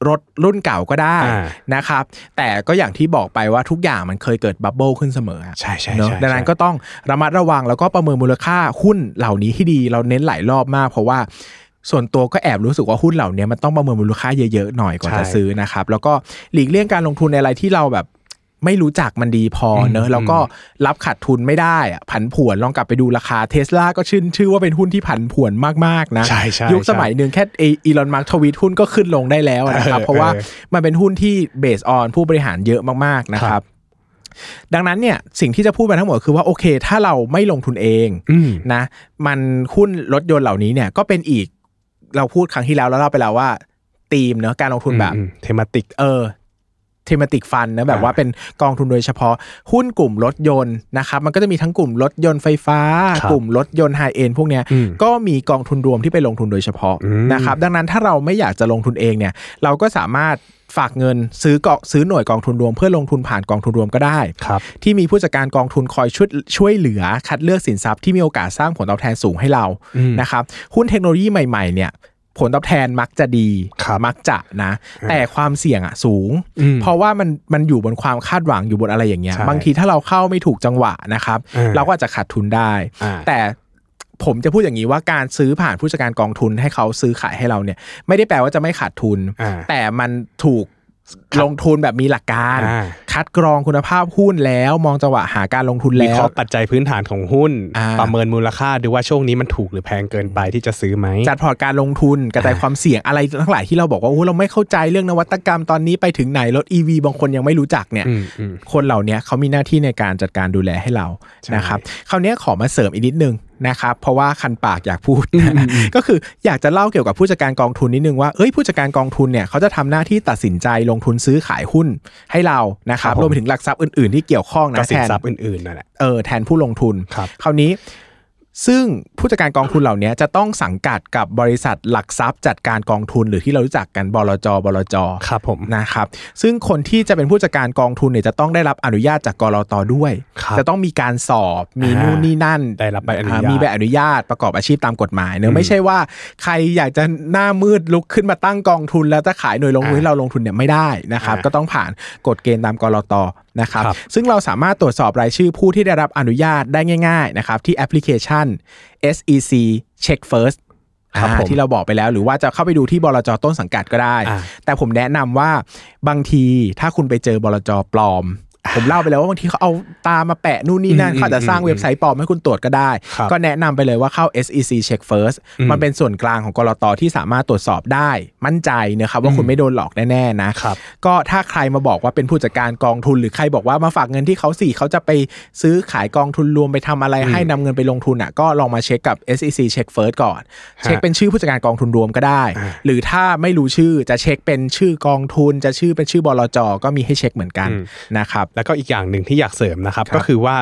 รถรุ่นเก่าก็ได้อ่านะครับ แต่ก็อย่างที่บอกไปว่าทุกอย่างมันเคยเกิด bubble ขึ้นเสมออะใช่ใช่เนอะใช่ดังนั้นใช่ก็ต้องระมัดระวังแล้วก็ประเมินมูลค่าหุ้นเหล่านี้ที่ดีเราเน้นหลายรอบมาก เพราะว่าส่วนตัวก็แอบรู้สึกว่าหุ้นเหล่านี้มันต้องประเมินมูลค่าเยอะๆหน่อยก่อนใช่จะซื้อนะครับ แล้วก็หลีกเลี่ยงการลงทุนในอะไรที่เราแบบ ไม่รู้จักมันดีพอเนอะแล้วก็รับขาดทุนไม่ได้อะผันผวนลองกลับไปดูราคาเทสลาก็ขึ้นชื่อว่าเป็นหุ้นที่ผันผวนมากๆนะใช่ใช่ยุคสมัยหนึ่งแค่ Elon Musk ทวีตหุ้นก็ขึ้นลงได้แล้วนะครับเออเพราะว่าเออมันเป็นหุ้นที่ based on ผู้บริหารเยอะมากๆนะครับดังนั้นเนี่ยสิ่งที่จะพูดไปทั้งหมดคือว่าโอเค ถ้าเราไม่ลงทุนเองอืมนะ มันหุ้นรถยนต์เหล่านี้เนี่ยก็เป็นอีกเราพูดครั้งที่แล้วแล้วเราไปแล้วว่าธีมเนอะการลงทุนแบบ thematic เออ thematic fund นะแบบว่าเป็นกองทุนโดยเฉพาะหุ้นกลุ่มรถยนต์นะครับมันก็จะมีทั้งกลุ่มรถยนต์ไฟฟ้าครับกลุ่มรถยนต์ high-end พวกเนี้ยอืมก็มีกองทุนรวมที่ไปลงทุนโดยเฉพาะอืมนะครับดังนั้นถ้าเราไม่อยากจะลงทุนเองเนี่ยเราก็สามารถฝากเงินซื้อกองซื้อหน่วยกองทุนรวมเพื่อลงทุนผ่านกองทุนรวมก็ได้ครับที่มีผู้จัดการกองทุนคอยช่วยช่วยเหลือคัดเลือกสินทรัพย์ที่มีโอกาสสร้างผลตอบแทนสูงให้เราอืมนะครับหุ้นเทคโนโลยีใหม่ๆเนี่ย ผลตอบแทนมักจะดีครับมักจะนะ แต่ความเสี่ยงอะสูงอืมเพราะว่ามันมันอยู่บนความคาดหวังอยู่บนอะไรอย่างเงี้ยใช่บางทีถ้าเราเข้าไม่ถูกจังหวะนะครับอ่าเราก็อาจจะขาดทุนได้อ่าแต่ผมจะพูดอย่างนี้ว่าการซื้อผ่านผู้จัดการกองทุนให้เขาซื้อขายให้เราเนี่ย ไม่ได้แปลว่าจะไม่ขาดทุนอ่าแต่มันถูก ลงทุนแบบมีหลักการอ่าคัดกรองคุณภาพหุ้นแล้วมองจังหวะหาการลงทุนวิแล้เควราะห์ปัจจัยพื้นฐานของหุ้นอ่าประเมินมูลค่าดูว่าช่วงนี้มันถูกหรือแพงเกินไปที่จะซื้อไหมจัดพอร์ตการลงทุนกระจายความเสี่ยงอะไรทั้งหลายที่เราบอกว่าโอ้เราไม่เข้าใจเรื่องนวัตกรรมตอนนี้ไปถึงไหนรถ EV บางคนยังไม่รู้จักเนี่ยอืมอืมคนเหล่านี้เขามีหน้าที่ในการจัดการดูแลให้เราใช่นะครับคราวนี้ขอมาเสริมอีกนิดนึง นะครับเพราะว่าคันปากอยากพูด ก็คืออยากจะเล่าเกี่ยวกับผู้จัดการกองทุนนิดนึงว่าเอ้ยผู้จัดการกองทุนเนี่ยเขาจะทำหน้าที่ตัดสินใจลงทุนซื้อขายหุ้นให้เรานะครับครับผมรวมไปถึงหลักทรัพย์อื่นๆที่เกี่ยวข้องก็นะสิแทนนทรัพย์อื่นๆนั่นแหละเออแทนผู้ลงทุนครับคราวนี้ ซึ่งผู้จัดการกองทุนเหล่านี้จะต้องสังกัดกับบริษัทหลักทรัพย์จัดการกองทุนหรือที่เรารู้จักกันบลจบลจครับผมนะครับ ซึ่งคนที่จะเป็นผู้จัดการกองทุนเนี่ยจะต้องได้รับอนุญาตจากกรตด้วยครับจะต้องมีการสอบมีอ่านู่นนี่นั่นได้รับใบอนุญาตมีใบอนุญาตประกอบอาชีพตามกฎหมายเนอะไม่ใช่ว่าใครอยากจะหน้ามืดลุกขึ้นมาตั้งกองทุน แล้วจะขายหน่วยลงทุนให้เราลงทุนเนี่ยไม่ได้นะครับอ่าก็ต้องผ่านกฎเกณฑ์ตามกรต นะครับครับซึ่งเราสามารถตรวจสอบรายชื่อผู้ที่ได้รับอนุญาตได้ง่ายๆนะครับที่แอปพลิเคชัน SEC Check First ครับอ่าผมที่เราบอกไปแล้วหรือว่าจะเข้าไปดูที่บลจต้นสังกัดก็ได้อ่าแต่ผมแนะนำว่าบางทีถ้าคุณไปเจอบลจปลอม ผมเล่าไปแล้วว่าบางทีเขาเอาตามาแปะนู่นนี่นั่นอืมเขาอาจจะสร้างเว็บไซต์ปลอมให้คุณตรวจก็ได้ครับก็แนะนำไปเลยว่าเข้า SEC Check First อืมมันเป็นส่วนกลางของกรตที่สามารถตรวจสอบได้ มั่นใจนะครับว่าคุณไม่โดนหลอกแน่ๆนะครับก็ถ้าใครมาบอกว่าเป็นผู้จัดการกองทุนหรือใครบอกว่ามาฝากเงินที่เขาสี่เขาจะไปซื้อขายกองทุนรวมไปทำอะไรให้นำเงินไปลงทุนอะก็ลองมาเช็คกับ SEC Check First ก่อน เช็คเป็นชื่อผู้จัดการกองทุนรวมก็ได้อ่าหรือถ้าไม่รู้ชื่อจะเช็คเป็นชื่อกองทุน จะชื่อเป็นชื่อบลจก็มีให้เช็คเหมือนกันอืมนะครับแล้วก็อีกอย่างหนึ่งที่อยากเสริมนะครับครับ ก็คือว่า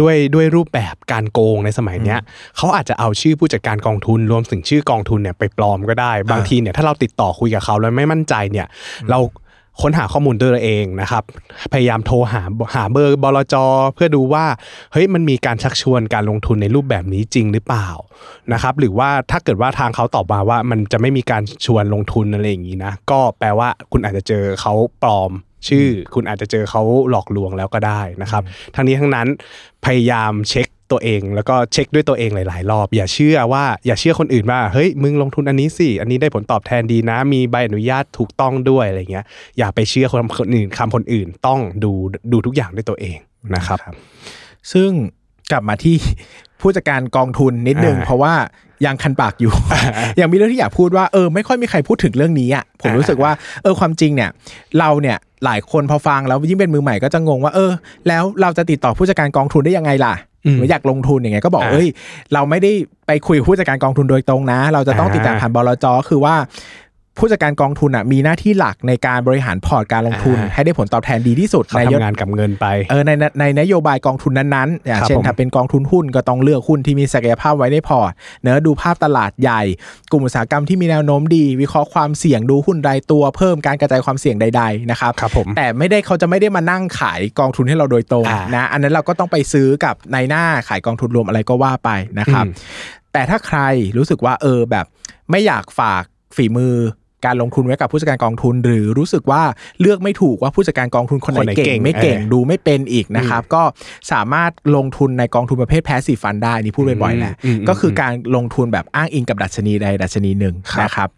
ด้วยด้วยรูปแบบการโกงในสมัยเนี้ยเขาอาจจะเอาชื่อผู้จัดการกองทุนรวมถึงชื่อกองทุนเนี่ยไปปลอมก็ได้ บางทีเนี่ยถ้าเราติดต่อคุยกับเขาแล้วไม่มั่นใจเนี่ยเราค้นหาข้อมูลด้วยตัวเองนะครับ พยายามโทรหาหาเบอร์บลจเพื่อดูว่า เฮ้ยมันมีการชักชวนการลงทุนในรูปแบบนี้จริงหรือเปล่านะครับ หรือว่าถ้าเกิดว่าทางเขาตอบมาว่ามันจะไม่มีการชวนลงทุนอะไรอย่างนี้นะ ก็แปลว่าคุณอาจจะเจอเขาปลอม ชื่อ คุณอาจจะเจอเขาหลอกลวงแล้วก็ได้นะครับ ทั้งนี้ทั้งนั้นพยายามเช็คตัวเองแล้วก็เช็คด้วยตัวเองหลาย ๆ รอบ อย่าเชื่อว่าอย่าเชื่อคนอื่นว่าเฮ้ยมึงลงทุนอันนี้สิอันนี้ได้ผลตอบแทนดีนะ มีใบอนุญาตถูกต้องด้วยอะไรเงี้ย อย่าไปเชื่อคนคนอื่นคำคนอื่นต้องดูดูทุกอย่างด้วยตัวเองนะครับ ซึ่งกลับมาที่ผู้จัดการกองทุนนิดนึงอ่าเพราะว่ายังคันปากอยู่ ยังมีเรื่องที่อยากพูดว่าเออไม่ค่อยมีใครพูดถึงเรื่องนี้อะผมรู้สึกว่าเออความจริงเนี่ย เราเนี่ย หลายคนพอฟังแล้วยิ่งเป็นมือใหม่ก็จะงงว่าเออ แล้วเราจะติดต่อผู้จัดการกองทุนได้ยังไงล่ะอืมหรืออยากลงทุนอย่างไงก็บอกอ่าเอ้ยเราไม่ได้ไปคุยกับผู้จัดการกองทุนโดยตรงนะ เราจะต้องอ่าติดตามผ่านบลจคือว่า ผู้จัดการกองทุนอะมีหน้าที่หลักในการบริหารพอร์ตการลงทุนอ่าให้ได้ผลตอบแทนดีที่สุดเขาในยศทำงานกับเงินไปเออในในในนโยบายกองทุนนั้นๆอย่างครับเช่นผมถ้าเป็นกองทุนหุ้นก็ต้องเลือกหุ้นที่มีศักยภาพไว้ในพอร์ตเนอะดูภาพตลาดใหญ่ กลุ่มอุตสาหกรรมที่มีแนวโน้มดี วิเคราะห์ความเสี่ยงดูหุ้นรายตัวเพิ่มการกระจายความเสี่ยงใด ๆ นะครับครับผมแต่ไม่ได้เขาจะไม่ได้มานั่งขายกองทุนให้เราโดยตรงอ่านะอันนั้นเราก็ต้องไปซื้อกับในหน้าขายกองทุนรวมอะไรก็ว่าไปนะครับอืมแต่ถ้าใครรู้สึกว่าเออแบบไม่อยากฝากฝีมือ การลงทุนไว้กับผู้จัดการกองทุน หรือรู้สึกว่าเลือกไม่ถูกว่าผู้จัดการกองทุนคนไหคนไหนนเก่เก่งงไม่เก่งเออดูไม่เป็นอีกนะครับ ก็สามารถลงทุนในกองทุนประเภทแพสซีฟฟันได้นี่พูดบ่อยๆแหละอืมอืมก็คือการลงทุนแบบอ้างอิงกับดัชนีใดดัชนีหนึ่งครับนะครับ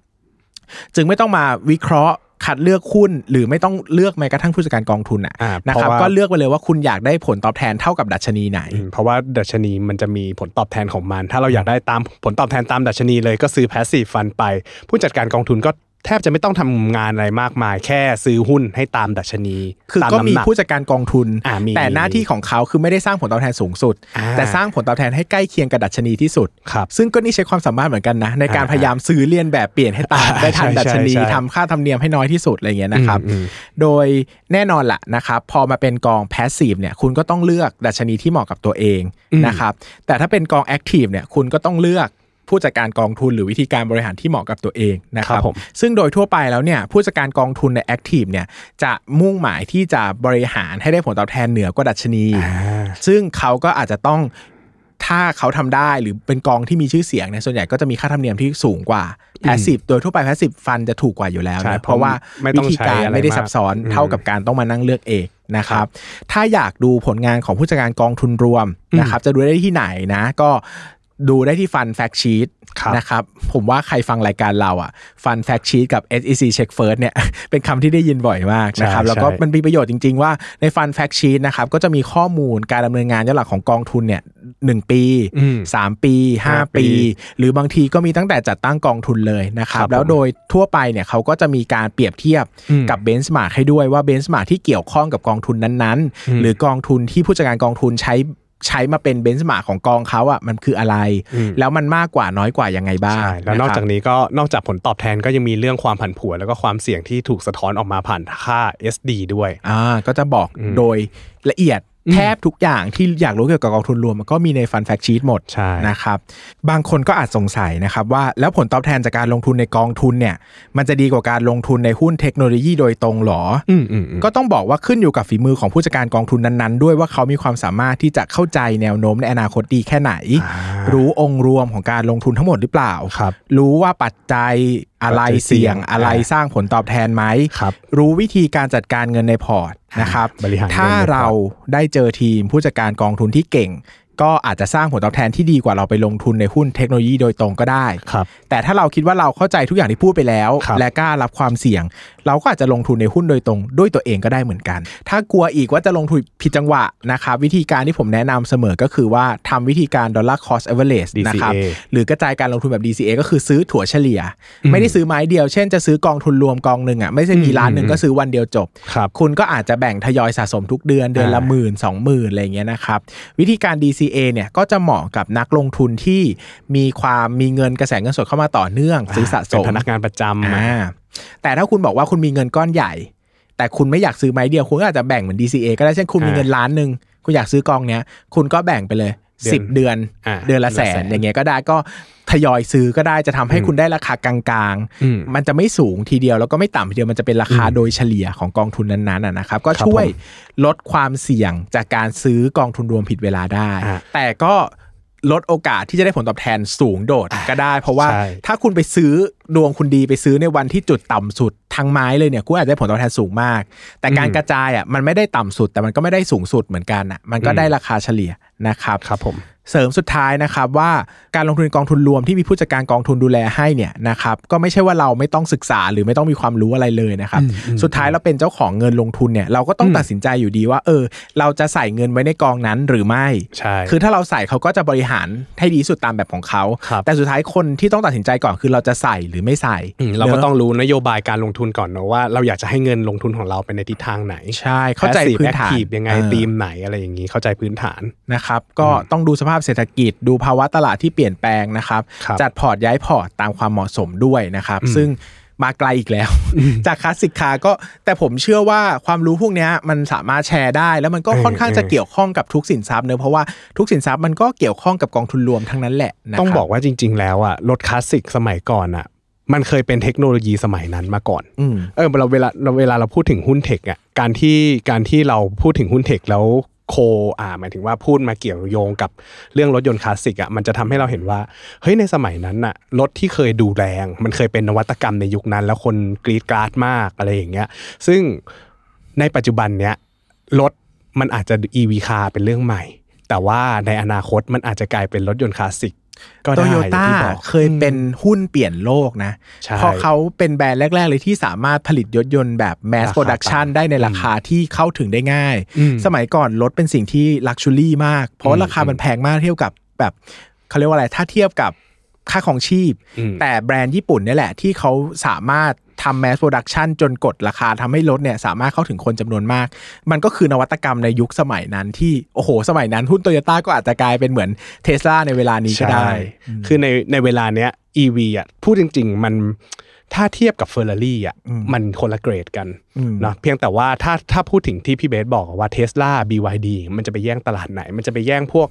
จึงไม่ต้องมาวิเคราะห์คัดเลือกหุ้นหรือไม่ต้องเลือกแม้กระทั่งผู้จัดการกองทุนอะอ่านะครับเพราะว่าก็เลือกไปเลยว่าคุณอยากได้ผลตอบแทนเท่ากับดัชนีไหนอืมเพราะว่าดัชนีมันจะมีผลตอบแทนของมัน ถ้าเราอยากได้ตามผลตอบแทนตามดัชนีเลยก็ซื้อ passive fund ไป ผู้จัดการกองทุนก็ แทบจะไม่ต้องทำงานอะไรมากมาย แค่ซื้อหุ้นให้ตามดัชนี คือตามก็มีน้ำหนัผู้จัดการกองทุนอ่ามีแต่หน้าที่ของเขาคือไม่ได้สร้างผลตอบแทนสูงสุดอ่าแต่สร้างผลตอบแทนให้ใกล้เคียงกับดัชนีที่สุดครับซึ่งก็นี่ใช้ความสามารถเหมือนกันนะ ในการอ่าพยายามซื้อเลียนแบบเปลี่ยนให้ตามอ่าได้ทันใช่ดัชนีใช่ใช่ทำค่าธรรมเนียมให้น้อยที่สุดอะไรเงี้ยนะครับอืมอืมโดยแน่นอนละนะครับพอมาเป็นกองแพสซีฟเนี่ยคุณก็ต้องเลือกดัชนีที่เหมาะกับตัวเองนะครับแต่ถ้าเป็นกองแอคทีฟเนี่ยคุณก็ต้องเลือก ผู้จัดการกองทุนหรือวิธีการบริหารที่เหมาะกับตัวเองนะครัครับบผมซึ่งโดยทั่วไปแล้วเนี่ยผู้จัดการกองทุนใน active เนี่ยจะมุ่งหมายที่จะบริหารให้ได้ผลตอบแทนเหนือกว่าดัชนีอ่าซึ่งเขาก็อาจจะต้องถ้าเขาทำได้หรือเป็นกองที่มีชื่อเสียงเนี่ยส่วนใหญ่ก็จะมีค่าธรรมเนียมที่สูงกว่า passive โดยทั่วไป passive fund จะถูกกว่าอยู่แล้วใช่นะเพราะว่าไม่ต้องใช้วิธีการอะไรมากไม่ได้ซับซ้อนอืมเท่ากับการต้องมานั่งเลือกเองนะคครับถ้าอยากดูผลงานของผู้จัดการกองทุนรวมนะครับ จะดูได้ที่ไหนนะ ก็ ดูได้ที่ fund fact sheet ครับนะครับผมว่าใครฟังรายการเราอะ fund fact sheet กับ SEC Check First เนี่ยเป็นคำที่ได้ยินบ่อยมากนะครับใช่แล้วก็ใช่มันมีประโยชน์จริง ๆ ว่าใน fund fact sheet นะครับก็จะมีข้อมูลการดำเนินงานย้อนหลังของกองทุนเนี่ยหนึ่งปีอืมสามปีห้าห้าปีปี หรือบางทีก็มีตั้งแต่จัดตั้งกองทุนเลยนะครับครับแล้วผมโดยทั่วไปเนี่ยเขาก็จะมีการเปรียบเทียบอืมกับ benchmark ให้ด้วยว่า benchmark ที่เกี่ยวข้องกับกองทุนนั้นอืมๆหรือกองทุนที่ผู้จัดการกองทุนใช้ ใช้มาเป็นเบนช์มาร์กของกองเขาอะมันคืออะไรอืมแล้วมันมากกว่าน้อยกว่ายังไงบ้างใช่แล้วนอกะครับจากนี้ก็นอกจากผลตอบแทนก็ยังมีเรื่องความผันผวนแล้วก็ความเสี่ยงที่ถูกสะท้อนออกมาผ่านค่า SD ด้วยอ่าก็จะบอกอืมโดยละเอียด แทบทุกอย่างที่อยากรู้เกี่ยวกับกองทุนรวมมันก็มีในฟันแฟกชีตหมดใช่นะครับบางคนก็อาจสงสัยนะครับว่าแล้วผลตอบแทนจากการลงทุนในกองทุนเนี่ยมันจะดีกว่าการลงทุนในหุ้นเทคโนโลยีโดยตรงหรอออืมอืมอืมก็ต้องบอกว่าขึ้นอยู่กับฝีมือของผู้จัดการกองทุนนั้นๆ ด้วยว่าเขามีความสามารถที่จะเข้าใจแนวโน้มในอนาคตดีแค่ไหนอ่ารู้องค์รวมของการลงทุนทั้งหมดหรือเปล่าครับรู้ว่าปัจจัยอะไรปัจจัยเสี่เสี่ยยงงอะไรอ่าสร้างผลตอบแทนไหมครับรู้วิธีการจัดการเงินในพอร์ตนะครับบริหารเงินในพอร์ตถ้าเราได้เจอทีมผู้จัดการกองทุนที่เก่ง ก็อาจจะสร้างผลตอบแทนที่ดีกว่าเราไปลงทุนในหุ้นเทคโนโลยีโดยตรงก็ได้ครับแต่ถ้าเราคิดว่าเราเข้าใจทุกอย่างที่พูดไปแล้วครับและกล้ารับความเสี่ยง เราก็อาจจะลงทุนในหุ้นโดยตรงด้วยตัวเองก็ได้เหมือนกัน ถ้ากลัวอีกว่าจะลงทุนผิดจังหวะนะครับวิธีการที่ผมแนะนำเสมอก็คือว่าทำวิธีการ dollar cost average นะครับ DCA หรือกระจายการลงทุนแบบ DCA ก็คือซื้อถั่วเฉลี่ย ไม่ได้ซื้อไม้เดียว เช่นจะซื้อกองทุนรวมกองหนึ่งอะไม่ใช่มีล้านหนึ่งก็ซื้อวันเดียวจบครับคุณก็อาจจะแบ่งทยอยสะสมทุกเดือนเดือนละอ่าหมื่นสองหมื่นอะไรอย่างเงี้ยนะครับวิธีการ DCA เนี่ยก็จะเหมาะกับนักลงทุนที่มีความมีเงินกระแสเงินสดเข้ามาต่อเนื่องซื้อสะสเป็นมพนักงานประจำอ่าแต่ถ้าคุณบอกว่าคุณมีเงินก้อนใหญ่ แต่คุณไม่อยากซื้อไม้เดียวคุณก็อาจจะแบ่งเหมือน DCA ก็ได้เช่นคุณมีเงินล้านหนึ่งคุณอยากซื้อกองเนี้ยคุณก็แบ่งไปเลย เดือนสิบเดือนอ่าเดือนละแสเดือนละแสนนอย่างเงี้ยก็ได้ก็ทยอยซื้อก็ได้จะทำให้คุณได้ราคากลางอืมๆมันจะไม่สูงทีเดียวแล้วก็ไม่ต่ำทีเดียวมันจะเป็นราคาโดยเฉลี่ยของกองทุนนั้นๆนะนะครับ ก็ครับช่วยผมลดความเสี่ยงจากการซื้อกองทุนรวมผิดเวลาได้อ่าแต่ก็ลดโอกาสที่จะได้ผลตอบแทนสูงโดดก็ได้ เพราะว่าใช่ถ้าคุณไปซื้อดวงคุณดีไปซื้อในวันที่จุดต่ำสุดทั้งไม้เลยเนี่ยคุณอาจจะได้ผลตอบแทนสูงมาก แต่การกระจายอะมันไม่ได้ต่ำสุด แต่มันก็ไม่ได้สูงสุดเหมือนกันอะมันก็ได้ราคาเฉลี่ย นะครับครับผมเสริมสุดท้ายนะครับว่าการลงทุนในกองทุนรวมที่มีผู้จัดการกองทุนดูแลให้เนี่ยนะครับก็ไม่ใช่ว่าเราไม่ต้องศึกษาหรือไม่ต้องมีความรู้อะไรเลยนะครับสุดท้ายเราเป็นเจ้าของเงินลงทุนเนี่ยเราก็ต้องตัดสินใจอยู่ดีว่าเออ เราจะใส่เงินไว้ในกองนั้นหรือไม่ใช่คือถ้าเราใส่เขาก็จะบริหารให้ดีที่สุดตามแบบของเขาครับแต่สุดท้ายคนที่ต้องตัดสินใจก่อนคือเราจะใส่หรือไม่ใส่อืมเราก็นอะต้องรู้นโยบายการลงทุนก่อนเนอะว่าเราอยากจะให้เงินลงทุนของเราไปในทิศทางไหนใช่เข้าใจ Passive พื้นฐาน Active ยังไงเออธีมไหนอะไรอย่างนี้เข้าใจพื้นฐานนะครับก็ต้องดูสภาพเศรษฐกิจ ดูภาวะตลาดที่เปลี่ยนแปลงนะครับครับ จัดพอร์ตย้ายพอร์ตตามความเหมาะสมด้วยนะครับ ซึ่งมาไกลอีกแล้ว จาก classic car ก็แต่ผมเชื่อว่าความรู้พวกเนี้ยมันสามารถแชร์ได้ แล้วมันก็เออค่อนข้างจะเออเกี่ยวข้องกับทุกสินทรัพย์เนอะเพราะว่าทุกสินทรัพย์มันก็เกี่ยวข้องกับกองทุนรวมทั้งนั้นแหละนะครับต้องบอกว่าจริง ๆ แล้วอะรถคลาสสิกสมัยก่อนอะมันเคยเป็นเทคโนโลยีสมัยนั้นมาก่อนอืมเออเราเวลาเราเวลาเราพูดถึงหุ้นเทคอะการที่การที่เราพูดถึงหุ้นเทคแล้ว โคอ่าหมายถึงว่าพูดมาเกี่ยวโยงกับเรื่องรถยนต์คลาสสิกอะมันจะทำให้เราเห็นว่าเฮ้ยในสมัยนั้นอะรถที่เคยดูแรง มันเคยเป็นนวัตกรรมในยุคนั้น แล้วคนกรีดกราดมากอะไรอย่างเงี้ยซึ่งในปัจจุบันเนี้ยรถมันอาจจะ EV คาเป็นเรื่องใหม่ แต่ว่าในอนาคตมันอาจจะกลายเป็นรถยนต์คลาสสิก โตได้โยอย่างต้าที่บอกเคยเป็นหุ้นเปลี่ยนโลกนะใช่เพราะเขาเป็นแบรนด์แรก ๆ เลยที่สามารถผลิตรถยนต์แบบ mass ราคา production ได้ในราคาที่เข้าถึงได้ง่ายอืมสมัยก่อนรถเป็นสิ่งที่ luxury มาก เพราะว่าราคามันแพงมากเทียบกับแบบเขาเรียกว่าอะไรถ้าเทียบกับค่าของชีพอืมแต่แบรนด์ญี่ปุ่นเนี่ยแหละที่เขาสามารถ ทำ mass production จนกดราคาทำให้รถเนี่ยสามารถเข้าถึงคนจำนวนมาก มันก็คือนวัตกรรมในยุคสมัยนั้นที่ โอ้โห สมัยนั้นหุ้นโตโยต้าก็อาจจะกลายเป็นเหมือนเทสลาในเวลานี้ก็ได้ คือในในเวลาเนี้ย EV อะพูดจริง ๆ มัน ถ้าเทียบกับ Ferrari อะมันคนละเกรดกันอืมเนาะเพียงแต่ว่าถ้าถ้าพูดถึงที่พี่เบสบอกว่า Tesla BYD มันจะไปแย่งตลาดไหน มันจะไปแย่งพวก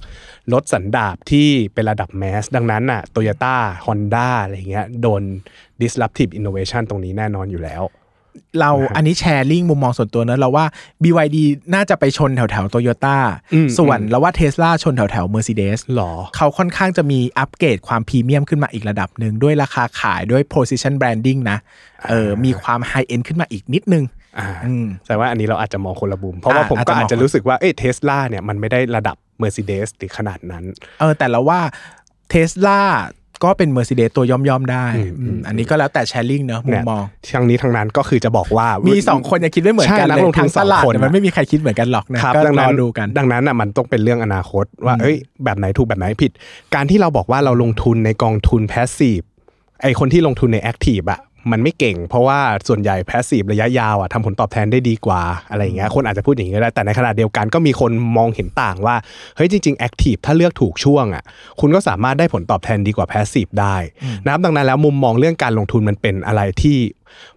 รถสันดาปที่เป็นระดับ mass ดังนั้นน่ะ Toyota Honda อะไรเงี้ยโดน disruptive innovation ตรงนี้แน่นอนอยู่แล้ว เราอันนี้ sharing มุมมองส่วนตัวเนอะเราว่า BYD น่าจะไปชนแถวแถวโตโยต้าอืมส่วนอืมเราว่าเทสลาชนแถวแถวเมอร์ซิเดสหรอเขาค่อนข้างจะมีอัปเกรดความพรีเมียมขึ้นมาอีกระดับหนึ่งด้วยราคาขายด้วย position branding นะเออมีความ high-end ขึ้นมาอีกนิดนึงอ่าอืมแต่ว่าอันนี้เราอาจจะมองคนละมุม เพราะว่าอ่าผมอาจก็จะมองอาจจะรู้สึกว่าเอ้เทสลาเนี่ยมันไม่ได้ระดับ Mercedes หรือขนาดนั้น เออแต่เราว่าเทสลา ก็เป็น Mercedes ตัวย่อมย่อมๆได้อืมอืมอันนี้ก็แล้วแต่ sharing เนอะมุมมองเนี่ยทั้งนี้ทั้งนั้นก็คือจะบอกว่ามีมีสองคนอย่าคิดไม่เหมือนกันใช่นักลงทุนทั้งตลาดสองคนเนี่ยมันไม่มีใครคิดเหมือนกันหรอกนะครับก็ดังรนั้อนดูกัน ดังนั้นอะมันต้องเป็นเรื่องอนาคต ว่าเอ้ยแบบไหนถูกแบบไหนผิด การที่เราบอกว่าเราลงทุนในกองทุน passive ไอคนที่ลงทุนใน active อะ มันไม่เก่ง เพราะว่าส่วนใหญ่ passive ระยะยาวอะทำผลตอบแทนได้ดีกว่าอะไรอย่างเงี้ยคนอาจจะพูดอย่างนี้ก็ได้แต่ในขณะเดียวกันก็มีคนมองเห็นต่างว่าเฮ้ยจริงๆ active ถ้าเลือกถูกช่วงอะคุณก็สามารถได้ผลตอบแทนดีกว่า passive ได้นะครับดังนั้นแล้วมุมมองเรื่องการลงทุนมันเป็นอะไรที่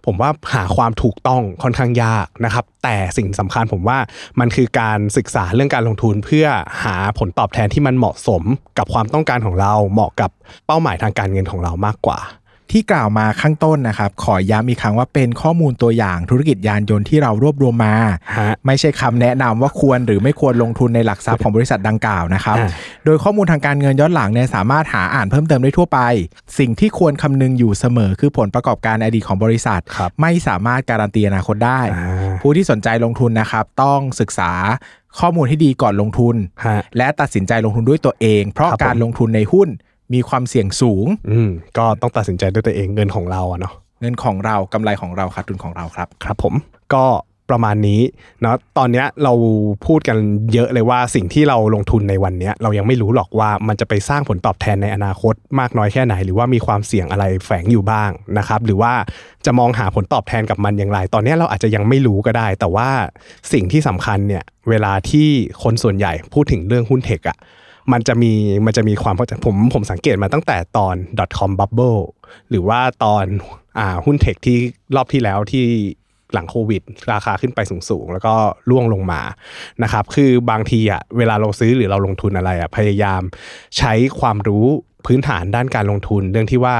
ผมว่าหาความถูกต้องค่อนข้างยากนะครับ แต่สิ่งสำคัญผมว่ามันคือการศึกษาเรื่องการลงทุนเพื่อหาผลตอบแทนที่มันเหมาะสมกับความต้องการของเราเหมาะกับเป้าหมายทางการเงินของเรามากกว่า ที่กล่าวมาข้างต้นนะครับ ขอย้ำอีกครั้งว่าเป็นข้อมูลตัวอย่างธุรกิจยานยนต์ที่เรารวบรวมมาฮะไม่ใช่คำแนะนำว่าควรหรือไม่ควรลงทุนในหลักทรัพย์ของบริษัทดังกล่าวนะครับอ่าโดยข้อมูลทางการเงินย้อนหลังเนี่ยสามารถหาอ่านเพิ่มเติมได้ทั่วไป สิ่งที่ควรคำนึงอยู่เสมอคือผลประกอบการในอดีตของบริษัทครับไม่สามารถการันตีอนาคตได้อ่าผู้ที่สนใจลงทุนนะครับต้องศึกษาข้อมูลที่ดีก่อนลงทุนฮะและตัดสินใจลงทุนด้วยตัวเอง เพราะครับผมการลงทุนในหุ้น มีความเสี่ยงสูง อืมก็ต้องตัดสินใจด้วยตัวเองเงินของเราอะเนาะเงินของเรากำไรของเราขาดทุนของเราครับ ครับผมก็ประมาณนี้เนาะตอนเนี้ยเราพูดกันเยอะเลยว่าสิ่งที่เราลงทุนในวันเนี้ยเรายังไม่รู้หรอกว่ามันจะไปสร้างผลตอบแทนในอนาคตมากน้อยแค่ไหน หรือว่ามีความเสี่ยงอะไรแฝงอยู่บ้างนะครับ หรือว่าจะมองหาผลตอบแทนกับมันอย่างไร ตอนเนี้ยเราอาจจะยังไม่รู้ก็ได้ แต่ว่าสิ่งที่สำคัญเนี่ยเวลาที่คนส่วนใหญ่พูดถึงเรื่องหุ้นเทคอะ มันจะมีมันจะมีความเข้าใจผมผมสังเกตมาตั้งแต่ตอน .com bubble หรือว่าตอนอ่าหุ้นเทคที่รอบที่แล้วที่หลังโควิด ราคาขึ้นไปสูงๆ แล้วก็ร่วงลงมานะครับคือบางทีอะเวลาเราซื้อหรือเราลงทุนอะไรอะพยายามใช้ความรู้พื้นฐานด้านการลงทุน เรื่องที่ว่า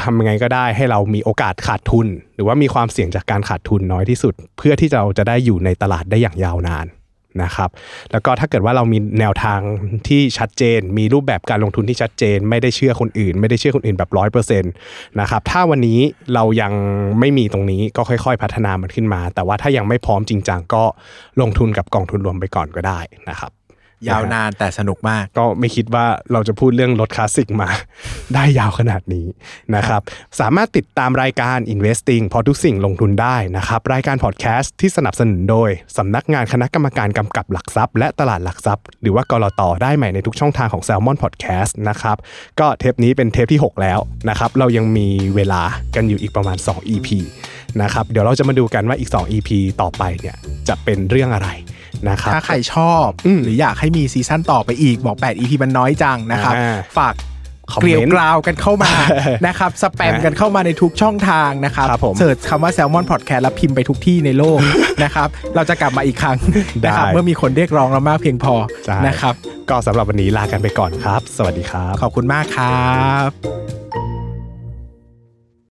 ทำยังไงก็ได้ให้เรามีโอกาสขาดทุน หรือว่ามีความเสี่ยงจากการขาดทุนน้อยที่สุด เพื่อที่เราจะได้อยู่ในตลาดได้อย่างยาวนาน นะครับ แล้วก็ถ้าเกิดว่าเรามีแนวทางที่ชัดเจน มีรูปแบบการลงทุนที่ชัดเจน ไม่ได้เชื่อคนอื่น ไม่ได้เชื่อคนอื่นแบบร้อยเปอร์เซ็นต์นะครับ ถ้าวันนี้เรายังไม่มีตรงนี้ก็ค่อยๆ พัฒนามันขึ้นมา แต่ว่าถ้ายังไม่พร้อมจริงจังก็ลงทุนกับกองทุนรวมไปก่อนก็ได้นะครับ ยาวนานแต่สนุกมาก ก็ไม่คิดว่าเราจะพูดเรื่องรถคลาสสิกมา ได้ยาวขนาดนี้นะครับ สามารถติดตามรายการ Investing เพราะทุกสิ่งลงทุนได้นะครับ รายการพอดแคสต์ที่สนับสนุนโดย สำนักงานคณะกรรมการกำกับหลักทรัพย์ และตลาดหลักทรัพย์ หรือว่ากรตได้ใหม่ในทุกช่องทางของ Salmon Podcast นะครับก็เทปนี้เป็นเทปที่ 6 แล้วนะครับเรายังมีเวลากันอยู่อีกประมาณ 2 EP นะครับเดี๋ยวเราจะมาดูกันว่าอีก 2 EP ต่อไปเนี่ยจะเป็นเรื่องอะไร นะครับถ้าใครชอบอืมหรืออยากให้มีซีซั่นต่อไปอีกบอก8 EP มันน้อยจังนะครับอ่าฝากคอมเกเมนต์ลียวกราวกันเข้ามานะครับสแปมกันเข้ามาในทุกช่องทางนะครับครับผมเสิร์ชคำว่า Salmon Podcast แล้วพิมพ์ไปทุกที่ในโลกนะครับเราจะกลับมาอีกครั้งนะครับได้เมื่อมีคนเรียกร้องเรามากเพียงพอใช่นะครับก็สำหรับวันนี้ลากันไปก่อนครับ สวัสดีครับ ขอบคุณมากครับ